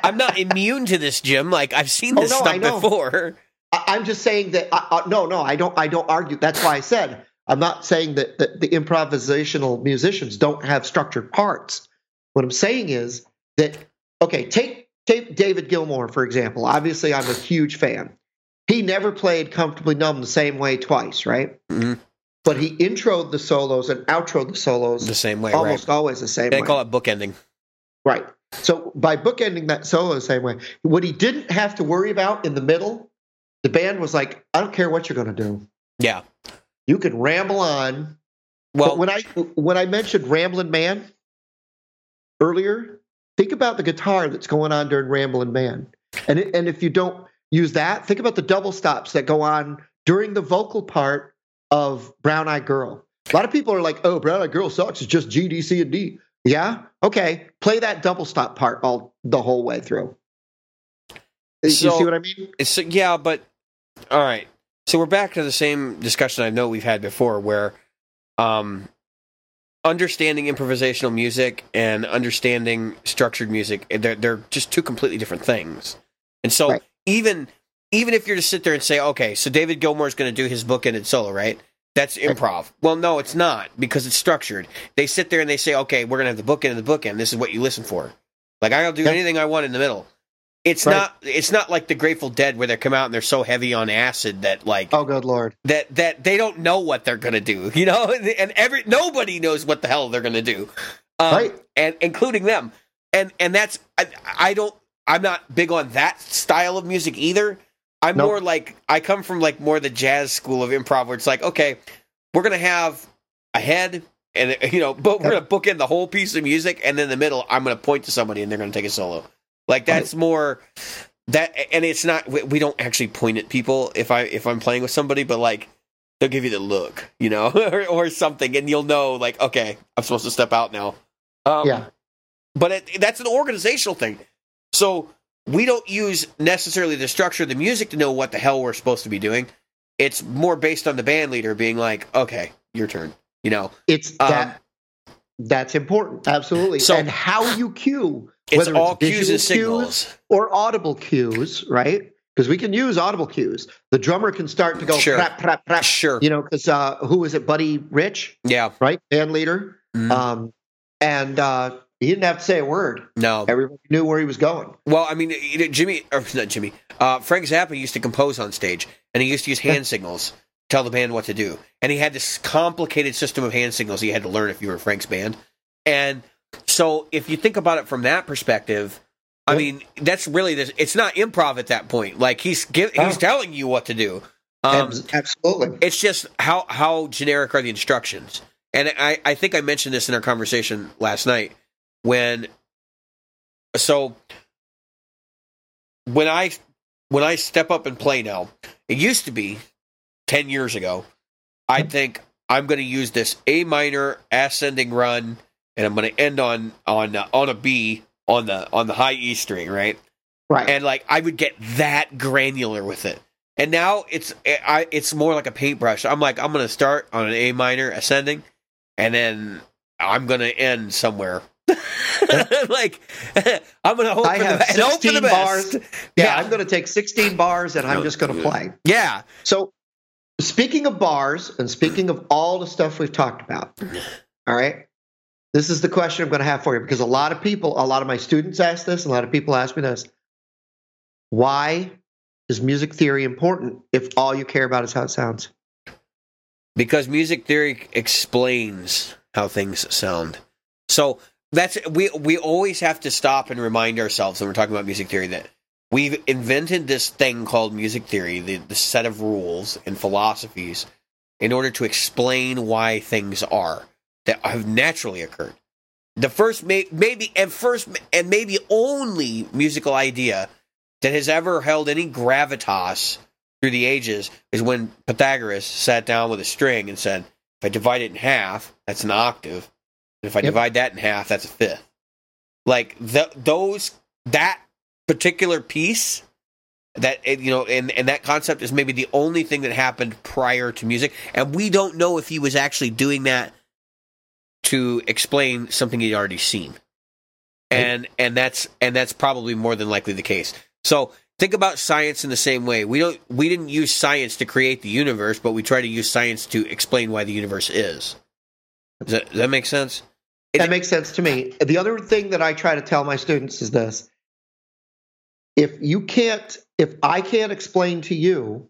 I'm not immune to this, Jim. Like I've seen Oh, this no, stuff before. I, I'm just saying that. I, I, no, no, I don't. I don't argue. That's why I said I'm not saying that, that the improvisational musicians don't have structured parts. What I'm saying is that okay, take take David Gilmour for example. Obviously, I'm a huge fan. He never played "Comfortably Numb" the same way twice, right? Mhm. But he introed the solos and outroed the solos The same way, almost right? always the same They way. call it bookending. Right. So by bookending that solo the same way, what he didn't have to worry about in the middle, the band was like, I don't care what you're going to do. Yeah. You can ramble on. Well, but when I when I mentioned Ramblin' Man earlier, think about the guitar that's going on during Ramblin' Man, and it, and if you don't use that, think about the double stops that go on during the vocal part of Brown Eyed Girl. A lot of people are like, "Oh, Brown Eyed Girl sucks. It's just G, D, C, and D." Yeah, okay. Play that double stop part all the whole way through. you So- see what I mean? It's, yeah, but all right. So we're back to the same discussion I know we've had before, where um, understanding improvisational music and understanding structured music they're they're just two completely different things. And so Right. even even if you're to sit there and say, okay, so David Gilmour is going to do his book bookended solo, right? That's improv. Well, no, it's not because it's structured. They sit there and they say, okay, we're going to have the bookend and the bookend. This is what you listen for. Like I'll do anything I want in the middle. It's Right. not. It's not like the Grateful Dead where they come out and they're so heavy on acid that like Oh, good lord! that that they don't know what they're gonna do. You know, and every nobody knows what the hell they're gonna do, um, Right. And including them. And and that's I, I don't. I'm not big on that style of music either. I'm Nope. more like I come from like more the jazz school of improv where it's like okay, we're gonna have a head. And you know, but we're gonna book in the whole piece of music, and then in the middle, I'm gonna point to somebody, and they're gonna take a solo. Like that's more that, and it's not. We, we don't actually point at people if I if I'm playing with somebody, but like they'll give you the look, you know, or, or something, and you'll know like okay, I'm supposed to step out now. Um, Yeah. but it, that's an organizational thing. So we don't use necessarily the structure of the music to know what the hell we're supposed to be doing. It's more based on the band leader being like, "Okay, your turn." You know, It's Um, that that's important, absolutely. So- and how you cue, it's whether all it's cues and signals. or audible cues, right? Because we can use audible cues. The drummer can start to go Sure. prap, prap, prap. Sure. You know, because uh, who was it? Buddy Rich, Yeah. right? Band leader. Mhm. Um, and uh, he didn't have to say a word. no. Everybody knew where he was going. Well, I mean, Jimmy, or not Jimmy, uh, Frank Zappa used to compose on stage, and he used to use hand signals, to tell the band what to do. And he had this complicated system of hand signals he had to learn if you were Frank's band. And so, if you think about it from that perspective, I mean, that's really this. It's not improv at that point. Like he's give, he's Oh. telling you what to do. Um, absolutely. it's just how how generic are the instructions and i i think i mentioned this in our conversation last night when so when i when i step up and play now it used to be 10 years ago i'd think i'm going to use this a minor ascending run and i'm going to end on on uh, on a b on the on the high e string right Right. and like I would get that granular with it. And now it's I it's more like a paintbrush. I'm like I'm gonna start on an A minor ascending, and then I'm gonna end somewhere. like I'm gonna hope I have the, and hope for 16 the bars. Yeah, I'm going to take 16 bars and I'm just going to play. Yeah, So, speaking of bars and speaking of all the stuff we've talked about, all right, this is the question I'm going to have for you because a lot of people, a lot of my students ask this, a lot of people ask me this. Why is music theory important if all you care about is how it sounds? because music theory explains how things sound. So that's we we always have to stop and remind ourselves when we're talking about music theory that we've invented this thing called music theory, the, the set of rules and philosophies, in order to explain why things are that have naturally occurred. The first, may, maybe, and first, and maybe only musical idea that has ever held any gravitas through the ages is when Pythagoras sat down with a string and said, if I divide it in half, that's an octave. And if I Yep. divide that in half, that's a fifth. Like the, those, that particular piece, that you know, and and that concept is maybe the only thing that happened prior to music, and we don't know if he was actually doing that to explain something he'd already seen. And and that's and that's probably more than likely the case. So think about science in the same way. We don't we didn't use science to create the universe, but we try to use science to explain why the universe is. Does that, does that make sense? It- That makes sense to me. The other thing that I try to tell my students is this if you can't, if I can't explain to you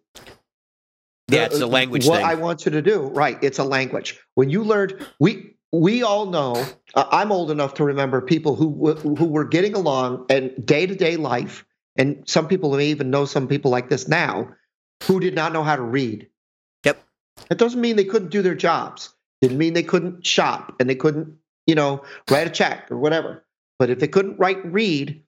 Yeah, it's a language what thing. I want you to do. Right, it's a language. When you learned, we we all know. Uh, I'm old enough to remember people who who were getting along and day to day life, and some people may even know some people like this now, who did not know how to read. Yep. That doesn't mean they couldn't do their jobs. Didn't mean they couldn't shop and they couldn't, you know, write a check or whatever. But if they couldn't write and read,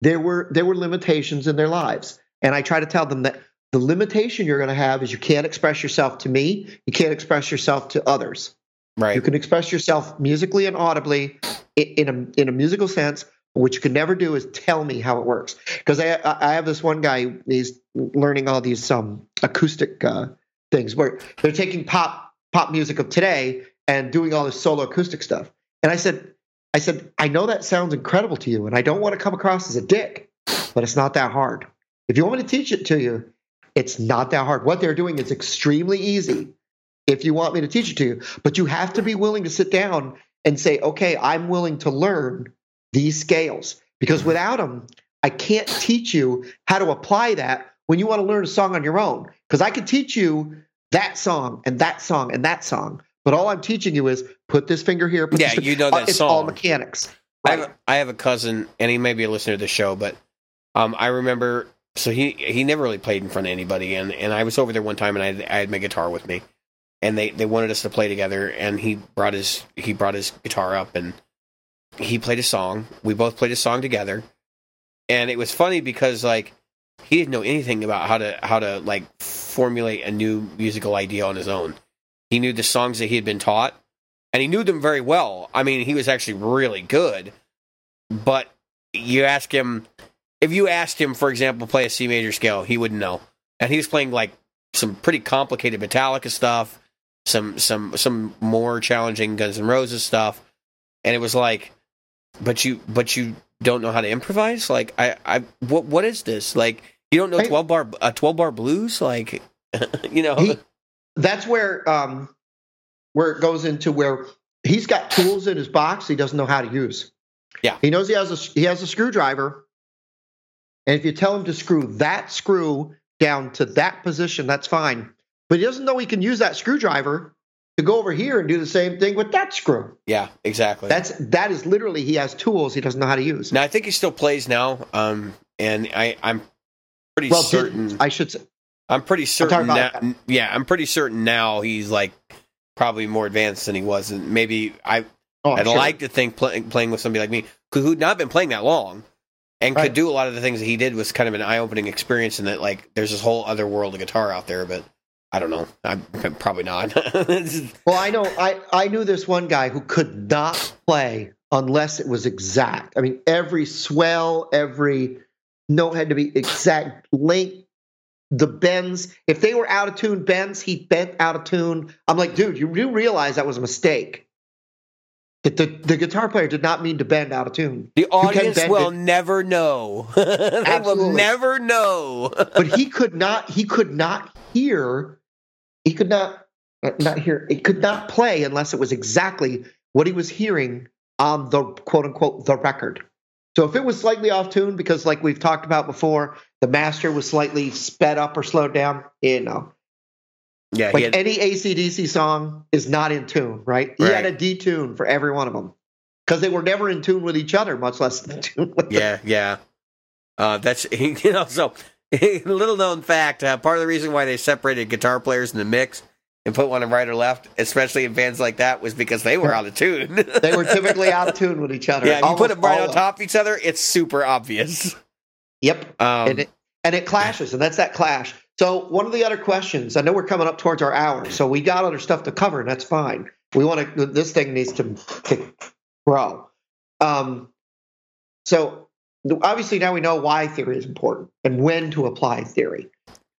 there were there were limitations in their lives. And I try to tell them that the limitation you're going to have is you can't express yourself to me, you can't express yourself to others. right. You can express yourself musically and audibly in a in a musical sense. What you can never do is tell me how it works. Because I I have this one guy. He's learning all these um acoustic uh, things where they're taking pop pop music of today and doing all this solo acoustic stuff. And I said I said I know that sounds incredible to you, and I don't want to come across as a dick, but it's not that hard. If you want me to teach it to you, it's not that hard. What they're doing is extremely easy if you want me to teach it to you. But you have to be willing to sit down and say, okay, I'm willing to learn these scales because without them, I can't teach you how to apply that when you want to learn a song on your own. Because I can teach you that song and that song and that song. But all I'm teaching you is put this finger here. Put Yeah, this finger- you know that it's all song. mechanics. I have, I have a cousin, and he may be a listener to the show, but um, I remember. So he he never really played in front of anybody, and, and I was over there one time, and I had, I had my guitar with me, and they, they wanted us to play together, and he brought his he brought his guitar up, and he played a song. We both played a song together, and it was funny because like he didn't know anything about how to how to like formulate a new musical idea on his own. He knew the songs that he had been taught, and he knew them very well. I mean, he was actually really good. But you ask him if you asked him, for example, play a C major scale, he wouldn't know. And he was playing like some pretty complicated Metallica stuff, some some some more challenging Guns N' Roses stuff, and it was like, but you but you don't know how to improvise. Like I I what what is this? Like you don't know twelve bar a twelve bar blues? Like you know He- that's where um where it goes into where he's got tools in his box he doesn't know how to use. Yeah. He knows he has a he has a screwdriver. And if you tell him to screw that screw down to that position, that's fine. But he doesn't know he can use that screwdriver to go over here and do the same thing with that screw. yeah exactly. That's that is literally he has tools he doesn't know how to use. now I think he still plays now, um, and I I'm pretty well, certain. did, I should say I'm pretty certain talking now. Yeah, I'm pretty certain now he's like probably more advanced than he was, and maybe I oh, I'm I'd sure. like to think play, playing with somebody like me who who'd not been playing that long and could do a lot of the things that he did was kind of an eye opening experience, and that like there's this whole other world of guitar out there, but. I don't know. I'm, I'm probably not. Well, I know I, I knew this one guy who could not play unless it was exact. I mean, every swell, every note had to be exact length. The bends, if they were out of tune bends, he bent out of tune. I'm like, dude, you do realize that was a mistake. That the, the guitar player did not mean to bend out of tune. the audience will it. never know. they will never know. But he could not he could not hear he could not uh, not hear he could not play unless it was exactly what he was hearing on the quote unquote the record. So if it was slightly off tune because like we've talked about before, the master was slightly sped up or slowed down, you know. yeah, Like had, any ACDC song is not in tune, right? He had a detune for every one of them. Because they were never in tune with each other, much less in tune with yeah, yeah. Uh, that's you know. So, little known fact: uh, part of the reason why they separated guitar players in the mix and put one on right or left, especially in bands like that, was because they were out of tune. They were typically out of tune with each other. yeah, if you put them right on top of each other, it's super obvious. Yep. Um, and it, and it clashes, and that's that clash. So one of the other questions, I know we're coming up towards our hour, so we got other stuff to cover, and that's fine. We want to. This thing needs to, to grow. Um, so obviously now we know why theory is important and when to apply theory.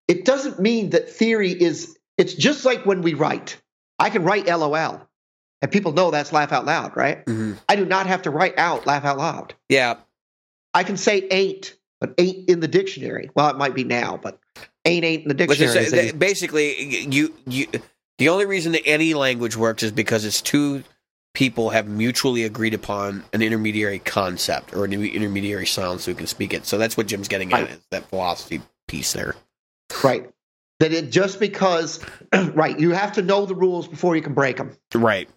It doesn't mean that theory is. It's just like when we write. I can write LOL, and people know that's laugh out loud, right? mhm. I do not have to write out laugh out loud. Yeah, I can say ain't, but ain't in the dictionary. Well, it might be now, but ain't ain't in the just dictionary. is that basically, you you the only reason that any language works is because it's two people have mutually agreed upon an intermediary concept or an intermediary sound, so we can speak it. So that's what Jim's getting at Right. is that philosophy piece there. right. That it just because right, you have to know the rules before you can break them. Right.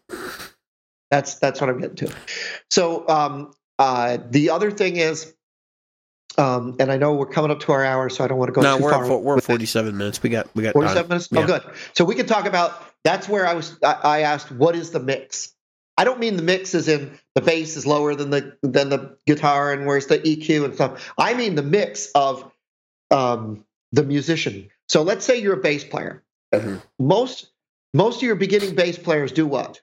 That's that's what I'm getting to. So um, uh, the other thing is, um, and I know we're coming up to our hour, so I don't want to go no, too we're far. at, we're at this. 47 minutes. We got we got 47 time. minutes. Yeah. Oh, good. So we can talk about. That's where I was. I, I asked, what is the mix? I don't mean the mix is in the bass is lower than the than the guitar and where's the EQ and stuff. I mean the mix of um, the musician. So let's say you're a bass player. Mhm. Most most of your beginning bass players do what?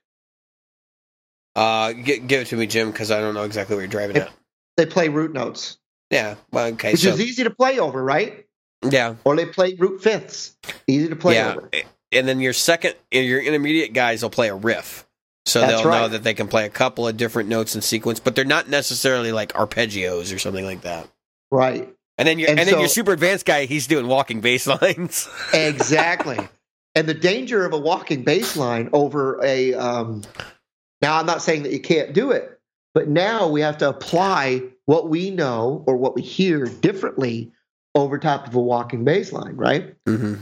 Uh, gi- give it to me, Jim, because I don't know exactly where you're driving at. They play root notes, Yeah. Well, okay. which so is easy to play over, right? yeah, Or they play root fifths, easy to play yeah. over. And then your second, your intermediate guys will play a riff, so That's they'll know that they can play a couple of different notes in sequence, but they're not necessarily like arpeggios or something like that. Right. And then your And and, then so- your super advanced guy, he's doing walking bass lines. Exactly. and the danger of a walking bass line over a um, now I'm not saying that you can't do it, but now we have to apply what we know or what we hear differently over top of a walking bass line, right? mm-hmm.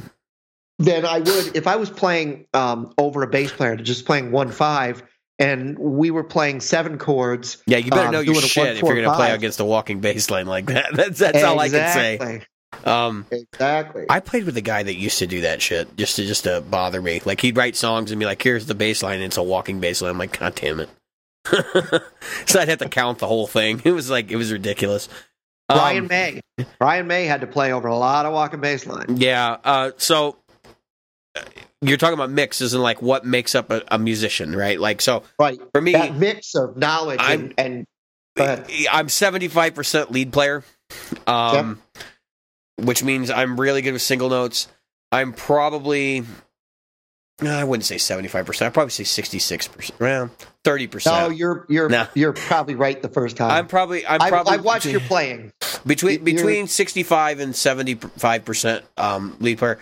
Then I would if I was playing um, over a bass player just playing one five and we were playing seven chords. Yeah, you better Um, know your shit if you're going to play against a walking bass line like that. That's that's all I can say. Exactly. Um, Exactly. I played with a guy that used to do that shit just to just to bother me. Like he'd write songs and be like, "Here's the bass line," and it's a walking bass line. I'm like, "God damn it!" so I'd have to count the whole thing. It was like it was ridiculous. Um, Brian May. Brian May had to play over a lot of walking bass line. Yeah. Uh, so uh, you're talking about mixes and like what makes up a, a musician, right? Like so Right. for me, that mix of knowledge I'm- and, and. I'm 75% lead player, um, which means I'm really good with single notes. I'm probably I wouldn't say 75%. I'd probably say 66%. Well, 30%. No, you're you're No. you're probably right the first time. I'm probably I'm probably I watched your playing. between You're- between 65 and 75% um lead player.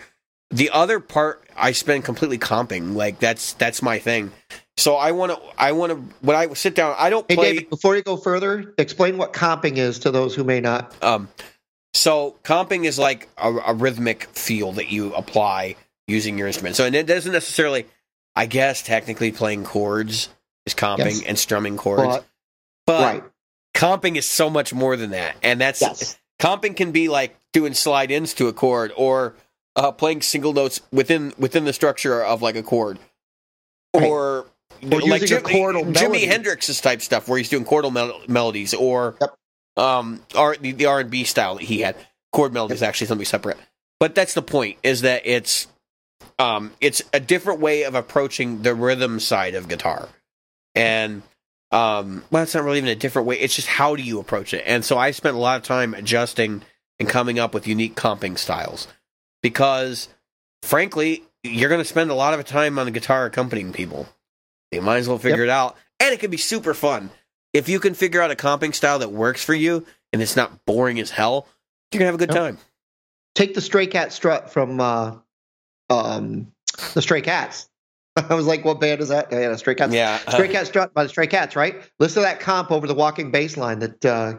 The other part I spend completely comping. Like that's that's my thing. So I want to I want to when I sit down, I don't Hey, play David, before you go further, explain what comping is to those who may not. Um, so comping is like a, a rhythmic feel that you apply using your instrument. So and it doesn't necessarily, I guess, technically playing chords is comping Yes. and strumming chords, But, but right. comping is so much more than that. And that's Yes. comping can be like doing slide ins to a chord or uh, playing single notes within within the structure of like a chord, Right. or. Or like Jim- chordal Jimi. Hendrix's type stuff, where he's doing chordal mel- melodies, or Yep. um, R the, the R and B style that he had. Chord melody is actually something separate, but that's the point. Is that it's um, it's a different way of approaching the rhythm side of guitar, and um, well, it's not really even a different way. It's just how do you approach it? And so I spent a lot of time adjusting and coming up with unique comping styles because, frankly, you're going to spend a lot of time on the guitar accompanying people. You might as well figure it out, and it can be super fun if you can figure out a comping style that works for you and it's not boring as hell. You're gonna have a good Yep. time. Take the Stray Cat strut from uh, um, the Stray Cats. I was like, what band is that? Yeah, Stray Cats. Yeah, Stray Cat strut by the Stray Cats, right? Listen to that comp over the walking bass line that uh,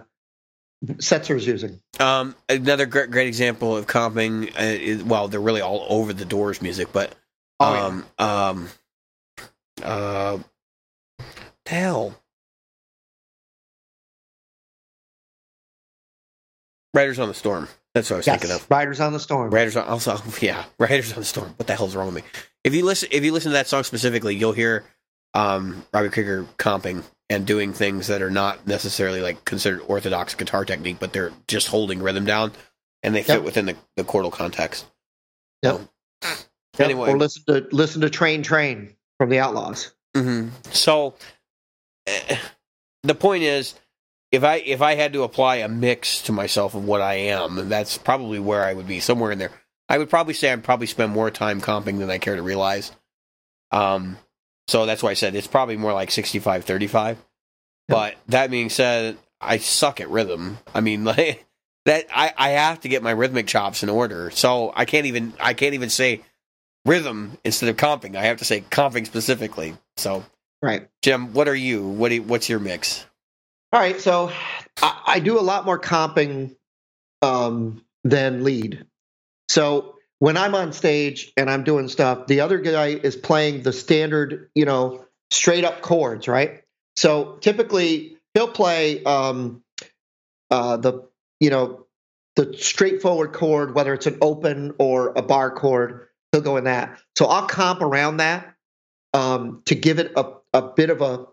Setzer's using. Um, another great, great example of comping. Uh, is, well, they're really all over the Doors music, but Oh, yeah. um, um, uh, the hell, Riders on the Storm. That's what I was thinking of. Riders on the Storm. Riders on also yeah, Riders on the Storm. What the hell's wrong with me? If you listen if you listen to that song specifically, you'll hear um Robby Krieger comping and doing things that are not necessarily like considered orthodox guitar technique, but they're just holding rhythm down and they fit Yep. within the, the chordal context. Yep. So, Yep, Anyway. or listen to listen to Train Train from the Outlaws. hmm So eh, the point is, if I if I had to apply a mix to myself of what I am, that's probably where I would be somewhere in there. I would probably say I'd probably spend more time comping than I care to realize. Um, so that's why I said it's probably more like 65 35. But that being said, I suck at rhythm. I mean, like that I, I have to get my rhythmic chops in order. So I can't even I can't even say rhythm instead of comping. I have to say comping specifically. So Right. Jim, what are you? What do you, what's your mix? All right. So I, I do a lot more comping um, than lead. So when I'm on stage and I'm doing stuff, the other guy is playing the standard, you know, straight up chords, right? So typically he'll play um, uh, the, you know, the straightforward chord, whether it's an open or a bar chord, he'll go in that. So I'll comp around that um, to give it a, a bit of a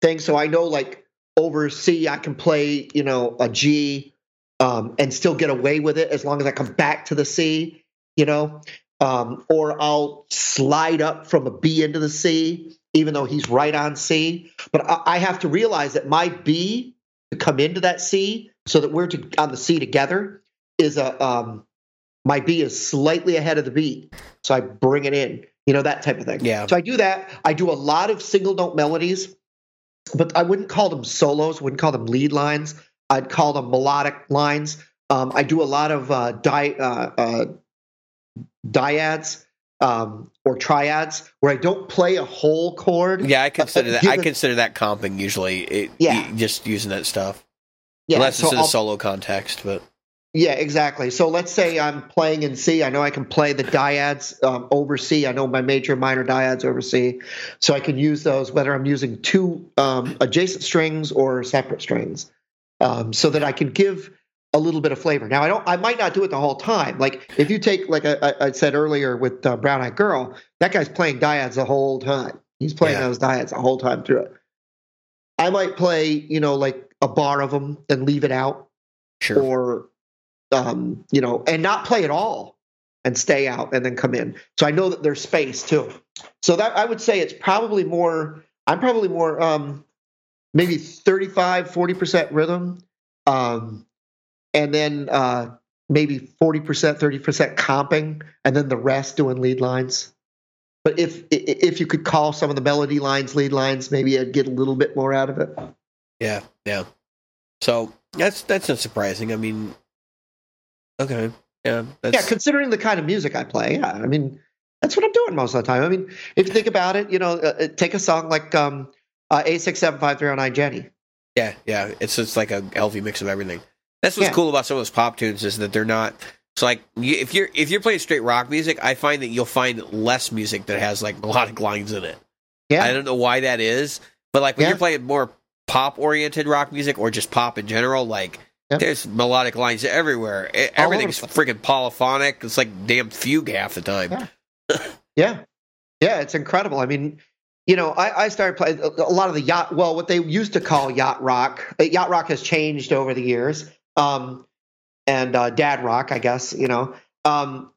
thing. So I know like over C, I can play, you know, a G um, and still get away with it as long as I come back to the C, you know, um, or I'll slide up from a B into the C, even though he's right on C. But I, I have to realize that my B to come into that C so that we're to, on the C together is a, um, my B is slightly ahead of the beat. So I bring it in, you know, that type of thing. Yeah. So I do that. I do a lot of single note melodies but I wouldn't call them solos. Wouldn't call them lead lines. I'd call them melodic lines. Um, I do a lot of uh, di- uh, uh, dyads um, or triads where I don't play a whole chord. Yeah, I consider that. I consider that comping usually. It, Yeah. just using that stuff, Yeah, unless so it's in a I'll- solo context. But Yeah, exactly. So let's say I'm playing in C. I know I can play the dyads um, over C. I know my major and minor dyads over C. So I can use those whether I'm using two um, adjacent strings or separate strings um, so that I can give a little bit of flavor. Now, I don't. I might not do it the whole time. Like if you take, like I, I said earlier with uh, Brown Eyed Girl, that guy's playing dyads the whole time. He's playing Yeah. those dyads the whole time through it. I might play, you know, like a bar of them and leave it out sure, or um, you know, and not play at all and stay out and then come in. So I know that there's space too. So that I would say it's probably more I'm probably more um maybe 35 40% rhythm um and then uh maybe 40%, 30% comping, and then the rest doing lead lines. But if if you could call some of the melody lines lead lines, maybe I'd get a little bit more out of it. Yeah, yeah. So that's that's not surprising. I mean, okay, yeah, that's, Yeah, considering the kind of music I play, yeah, I mean, that's what I'm doing most of the time. I mean, if you think about it, you know, uh, uh, take a song like um, uh, 867-5309 Jenny. yeah, yeah. It's just like a healthy mix of everything. That's what's Yeah. cool about some of those pop tunes is that they're not. So like if you're if you're playing straight rock music, I find that you'll find less music that has like melodic lines in it. Yeah. I don't know why that is, but like when Yeah. you're playing more pop oriented rock music or just pop in general, like Yeah. there's melodic lines everywhere. All Everything's freaking polyphonic. It's like damn fugue half the time. Yeah. Yeah, yeah, it's incredible. I mean, you know, I, I started playing a a lot of the yacht. Well, what they used to call yacht rock. Uh, Yacht rock has changed over the years, um, and uh, dad rock, I guess. You know, um,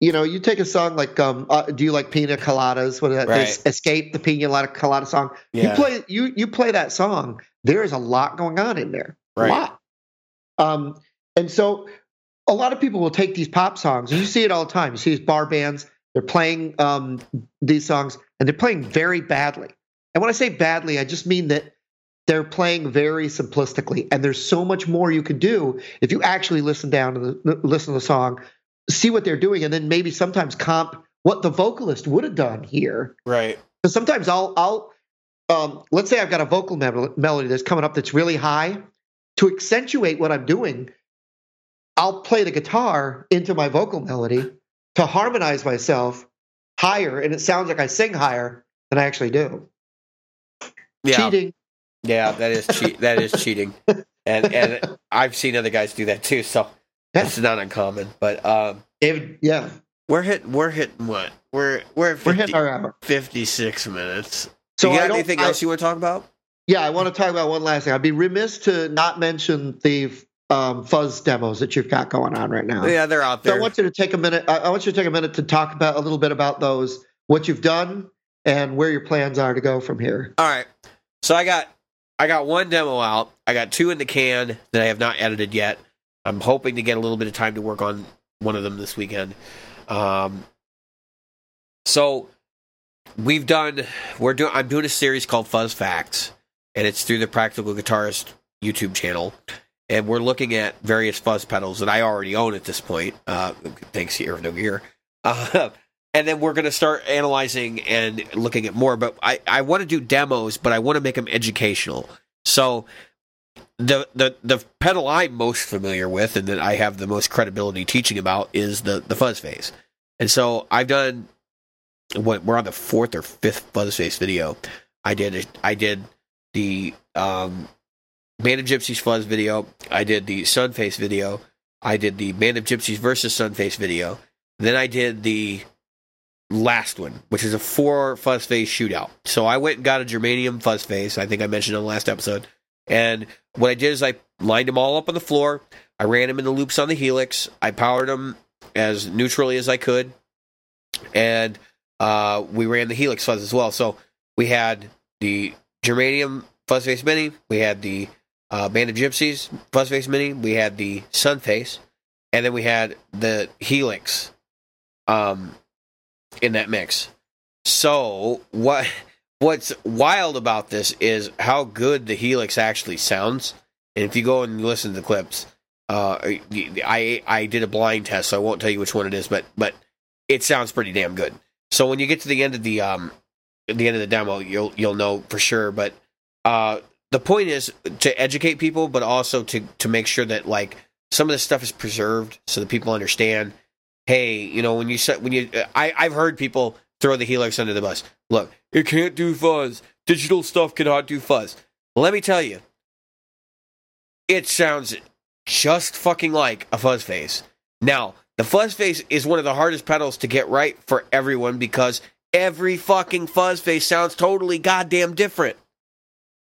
you know, you take a song like, um, uh, "Do you like pina coladas?" What is that? Right. Escape the pina colada song. Yeah. You play you you play that song. There is a lot going on in there. Right. A lot. Um, and so a lot of people will take these pop songs, and you see it all the time. You see these bar bands, they're playing um, these songs, and they're playing very badly. And when I say badly, I just mean that they're playing very simplistically, and there's so much more you could do if you actually listen down to the listen to the song, see what they're doing, and then maybe sometimes comp what the vocalist would have done here. Right. Because sometimes I'll I'll um, let's say I've got a vocal mel- melody that's coming up that's really high. To accentuate what I'm doing, I'll play the guitar into my vocal melody to harmonize myself higher, and it sounds like I sing higher than I actually do. Yeah. Cheating. Yeah, that is cheat. that is cheating, and and I've seen other guys do that too. So that's not uncommon. But um, David, yeah, we're hitting we're hitting what we're we're at we're hitting our hour. 56 minutes. So you got anything I- else you want to talk about? Yeah, I want to talk about one last thing. I'd be remiss to not mention the um, fuzz demos that you've got going on right now. Yeah, they're out So there. I want you to take a minute. I want you to take a minute to talk about a little bit about those, what you've done, and where your plans are to go from here. All right. So I got I got one demo out. I got two in the can that I have not edited yet. I'm hoping to get a little bit of time to work on one of them this weekend. Um, so we've done we're doing I'm doing a series called Fuzz Facts, and it's through the Practical Guitarist YouTube channel. And we're looking at various fuzz pedals that I already own at this point, uh, thanks Ear No Gear. Uh, and then we're going to start analyzing and looking at more. But I, I want to do demos, but I want to make them educational. So the the the pedal I'm most familiar with and that I have the most credibility teaching about is the the fuzz face. And so I've done what we're on the fourth or fifth fuzz face video. I did I did the um Band of Gypsys fuzz video. I did the Sunface video. I did the Band of Gypsys versus Sunface video. Then I did the last one, which is a four fuzz face shootout. So I went and got a germanium fuzz face. I think I mentioned on the last episode. And what I did is I lined them all up on the floor. I ran them in the loops on the helix. I powered them as neutrally as I could, and uh, we ran the helix fuzz as well. So we had the germanium fuzz face mini. We had the uh, Band of Gypsys fuzz face mini. We had the sun face, and then we had the helix um, in that mix. So what what's wild about this is how good the Helix actually sounds. And if you go and listen to the clips, uh, I I did a blind test, so I won't tell you which one it is, but but it sounds pretty damn good. So when you get to the end of the um the end of the demo, you'll you'll know for sure. But uh, the point is to educate people, but also to to make sure that like some of this stuff is preserved, so that people understand. Hey, you know when you said when you I I've heard people throw the Helix under the bus. Look, it can't do fuzz. Digital stuff cannot do fuzz. Let me tell you, it sounds just fucking like a fuzz face. Now, the fuzz face is one of the hardest pedals to get right for everyone because every fucking fuzz face sounds totally goddamn different.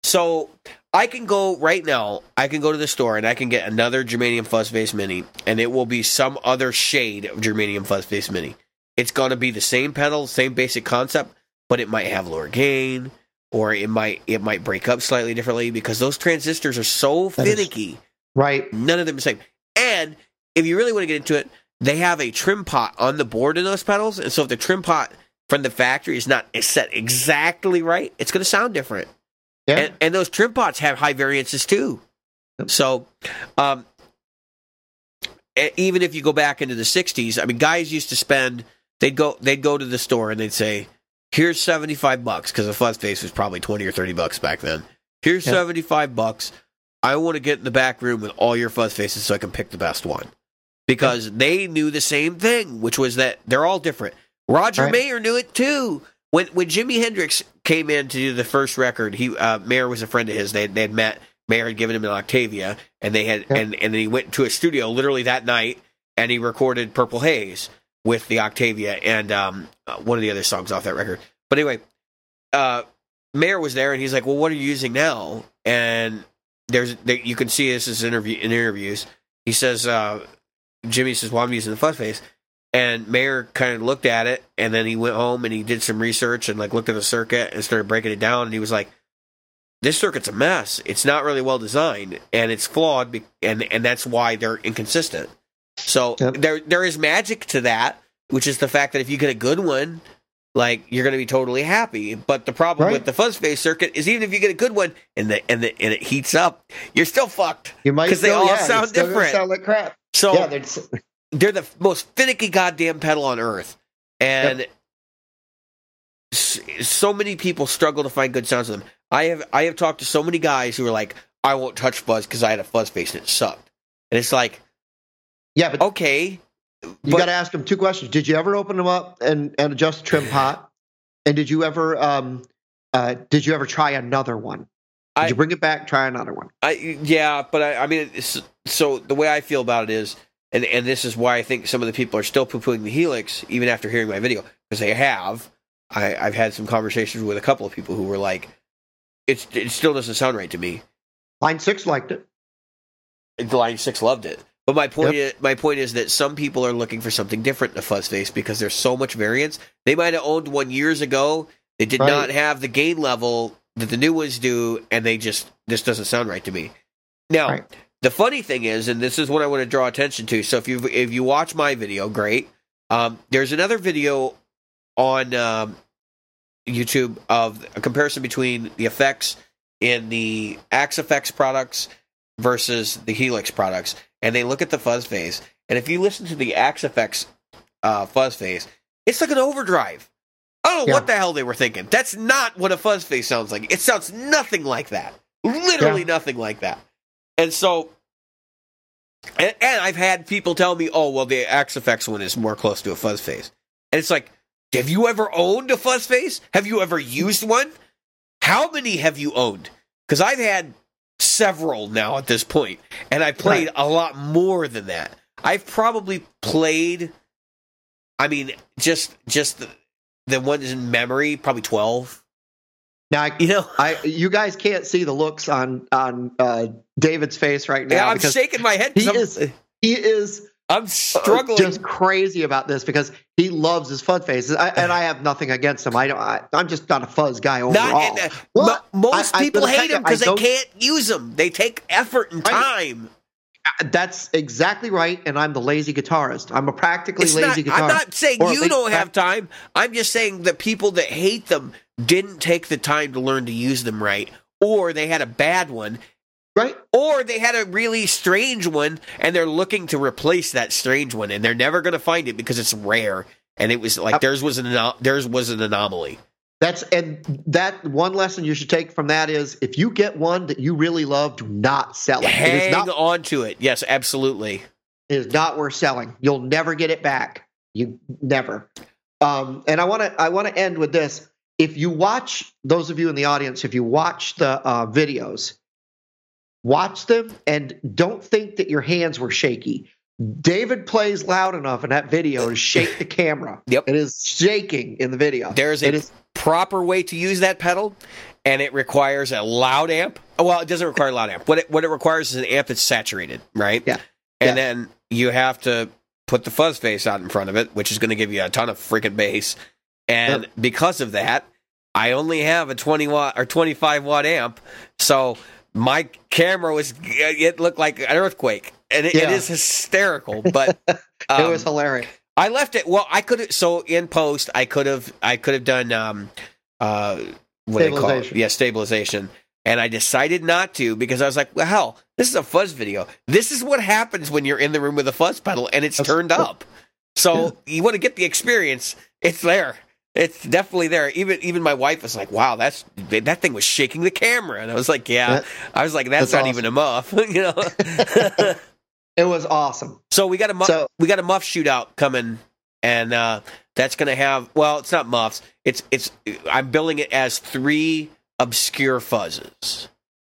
So I can go right now, I can go to the store and I can get another Germanium Fuzz Face Mini, and it will be some other shade of Germanium Fuzz Face Mini. It's going to be the same pedal, same basic concept, but it might have lower gain, or it might it might break up slightly differently because those transistors are so That is- finicky. Right. None of them are the same. And if you really want to get into it, they have a trim pot on the board in those pedals, and so if the trim pot from the factory is not set exactly right, it's going to sound different. Yeah. And, and those trim pots have high variances too. So, um, even if you go back into the '60s, I mean, guys used to spend. They'd go. They'd go to the store and they'd say, "Here's seventy-five bucks," because a fuzz face was probably twenty or thirty bucks back then. Here's Yeah. seventy-five bucks. I want to get in the back room with all your fuzz faces so I can pick the best one. Because they knew the same thing, which was that they're all different. Roger Right. Mayer knew it too. When when Jimi Hendrix came in to do the first record, he uh, Mayer was a friend of his. They they had met. Mayer had given him an Octavia, and they had Yeah. and and then he went to a studio literally that night, and he recorded Purple Haze with the Octavia and um, uh, one of the other songs off that record. But anyway, uh, Mayer was there, and he's like, "Well, what are you using now?" And there's there, you can see this is interview in interviews. He says, uh, "Jimi says, well, I'm using the fuzz face." And Mayer kind of looked at it, and then he went home and he did some research and like looked at the circuit and started breaking it down. And he was like, "This circuit's a mess. It's not really well designed, and it's flawed, and and that's why they're inconsistent." So Yep. there there is magic to that, which is the fact that if you get a good one, like you're going to be totally happy. But the problem Right. with the fuzz face circuit is even if you get a good one and the and the and it heats up, you're still fucked. You might 'Cause they all yeah, sound different. Sound like crap. So yeah, they're the most finicky goddamn pedal on earth, and s- so many people struggle to find good sounds with them. I have I have talked to so many guys who are like, I won't touch fuzz because I had a fuzz face and it sucked, and it's like, yeah, but okay, you got to ask them two questions. Did you ever open them up and and adjust the trim pot? And did you ever um uh did you ever try another one? Did I- you bring it back? Try another one. I yeah, but I, I mean, it's, so the way I feel about it is, and and this is why I think some of the people are still poo pooing the Helix even after hearing my video because they have. I, I've had some conversations with a couple of people who were like, "It's it still doesn't sound right to me." Line six liked it. The Line Six loved it, but my point is, my point is that some people are looking for something different in a fuzz face because there's so much variance. They might have owned one years ago. They did Right. not have the gain level that the new ones do, and they just this doesn't sound right to me. Now, Right. The funny thing is, and this is what I want to draw attention to. So if you if you watch my video, great. Um, there's another video on um, YouTube of a comparison between the effects in the Axe-Fx products versus the Helix products, and they look at the fuzz face. And if you listen to the Axe-Fx uh, fuzz face, it's like an overdrive. I don't know Yeah. what the hell they were thinking. That's not what a fuzz face sounds like. It sounds nothing like that. Literally Yeah. nothing like that. And so, and, and I've had people tell me, "Oh, well, the Axe-Fx one is more close to a fuzz face," and it's like, have you ever owned a fuzz face? Have you ever used one? How many have you owned? Because I've had several now at this point, and I played Right. a lot more than that. I've probably played. I mean, just just the, the ones in memory, probably twelve. Now I, You know, I you guys can't see the looks on on uh, David's face right now yeah, I'm shaking my head. he I'm, is- he is I'm uh, struggling. just crazy about this because he loves his fuzz faces, I, and I have nothing against him. I don't. I, I'm just not a fuzz guy overall. Not, uh, most I- people hate them because they can't use them. They take effort and time. Uh, that's exactly right, and I'm the lazy guitarist. I'm a practically It's lazy not, guitarist. I'm not saying Or you don't have time. I'm just saying the people that hate them didn't take the time to learn to use them right, or they had a bad one, right? or they had a really strange one and they're looking to replace that strange one, and they're never going to find it because it's rare. And it was like Yep. theirs was an theirs was an anomaly. That's and that one lesson you should take from that is if you get one that you really love, do not sell it. Hang not, on to it. Yes, absolutely. it is not worth selling. You'll never get it back. You never. Um, and I want to I want to end with this. If you watch those of you in the audience, if you watch the uh, videos, watch them and don't think that your hands were shaky. David plays loud enough in that video to shake the camera. Yep. It is shaking in the video. There's It a is proper way to use that pedal, and it requires a loud amp. Well, it doesn't require a loud amp. What it, what it requires is an amp that's saturated, right? Yeah. And Yeah. then you have to put the fuzz face out in front of it, which is going to give you a ton of freaking bass. And Yep. because of that, I only have a 20 watt or 25 watt amp, so my camera was it looked like an earthquake. and it, it Yeah. is hysterical. But it um, was hilarious. I left it. Well, I could have. So in post, I could have. I could have done. Um, uh, what do they call it? Yeah, stabilization. And I decided not to because I was like, well, hell, this is a fuzz video. This is what happens when you're in the room with a fuzz pedal and it's That's- turned up. So you want to get the experience. It's there. It's definitely there. Even even my wife was like, "Wow, that's that thing was shaking the camera," and I was like, "Yeah." That- I was like, "That's, that's not even a muff," you know. It was awesome. So we got a muff, So- we got a muff shootout coming, and uh, that's going to have. Well, it's not muffs. It's it's. I'm billing it as three obscure fuzzes.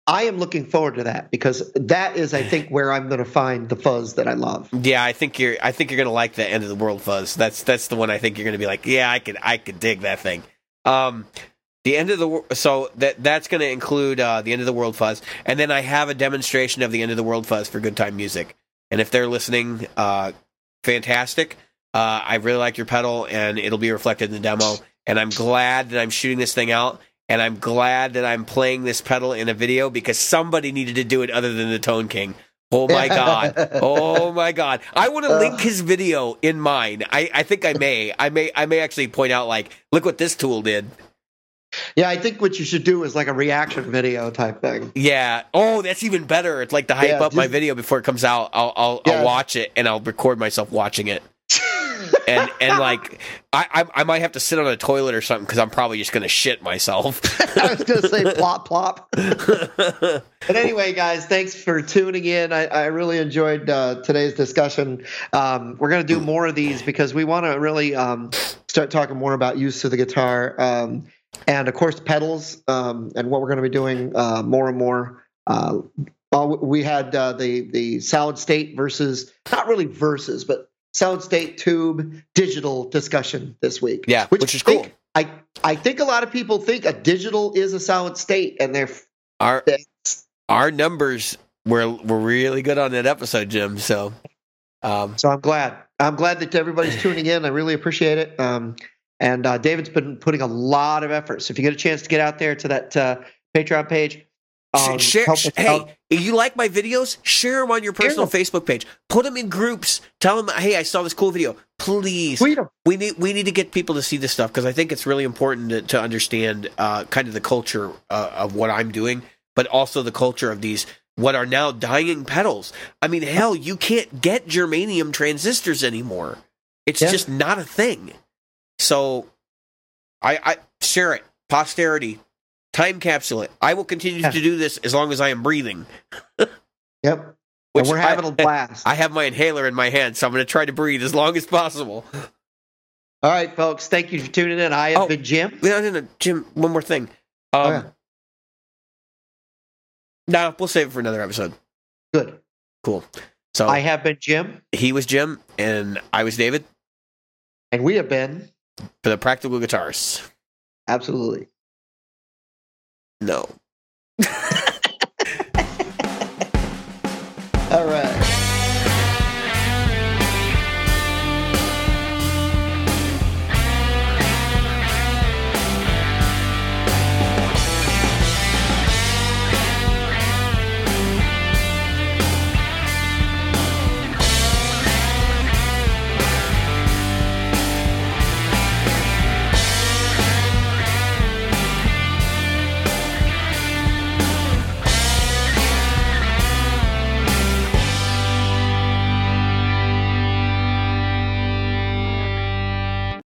I am looking forward to that because that is, I think, where I'm going to find the fuzz that I love. Yeah, I think you're. I think you're going to like the end of the world fuzz. That's that's the one I think you're going to be like, yeah, I could I could dig that thing. Um, the end of the so that that's going to include uh, the end of the world fuzz, and then I have a demonstration of the end of the world fuzz for Good Time Music. And if they're listening, uh, fantastic. Uh, I really like your pedal, and it'll be reflected in the demo. And I'm glad that I'm shooting this thing out, and I'm glad that I'm playing this pedal in a video because somebody needed to do it other than the Tone King. Oh my god! Oh my god! I want to link his video in mine. I, I think I may. I may. I may actually point out like, look what this tool did. Yeah, I think what you should do is like a reaction video type thing. Yeah. Oh, that's even better. It's like to hype Yeah, up my video before it comes out. I'll I'll, Yeah. I'll watch it and I'll record myself watching it. And and like I, I I might have to sit on a toilet or something because I'm probably just gonna shit myself. I was going to say plop plop. But anyway, guys, thanks for tuning in. I, I really enjoyed uh, today's discussion. Um, we're going to do more of these because we want to really um, start talking more about use of the guitar. Um, and of course, pedals um, and what we're going to be doing uh, more and more. Uh, we had uh, the the solid state versus not really versus, but solid state tube digital discussion this week. Yeah, which is I think- cool. I I think a lot of people think a digital is a solid state, and they're our our numbers were were really good on that episode, Jim. So um, So I'm glad. I'm glad that everybody's tuning in. I really appreciate it. Um, and uh, David's been putting a lot of effort. So if you get a chance to get out there to that uh, Patreon page, um, share, hey, out. if you like my videos, share them on your personal Facebook page. Put them in groups. Tell them, hey, I saw this cool video. Please, we need we need to get people to see this stuff because I think it's really important to, to understand uh, kind of the culture uh, of what I'm doing, but also the culture of these what are now dying pedals. I mean, hell, you can't get germanium transistors anymore. It's Yeah. just not a thing. So, I, I share it. Posterity, time capsule it. I will continue Yeah. to do this as long as I am breathing. Yep. Which and we're having I- a blast. I have my inhaler in my hand, so I'm going to try to breathe as long as possible. All right, folks. Thank you for tuning in. I have Oh. been Jim. No, no, no, Jim. One more thing. Um, Oh, yeah. Nah, we'll save it for another episode. Good. Cool. So I have been Jim, he was Jim, and I was David and we have been for the Practical Guitarists. absolutely. No. All right.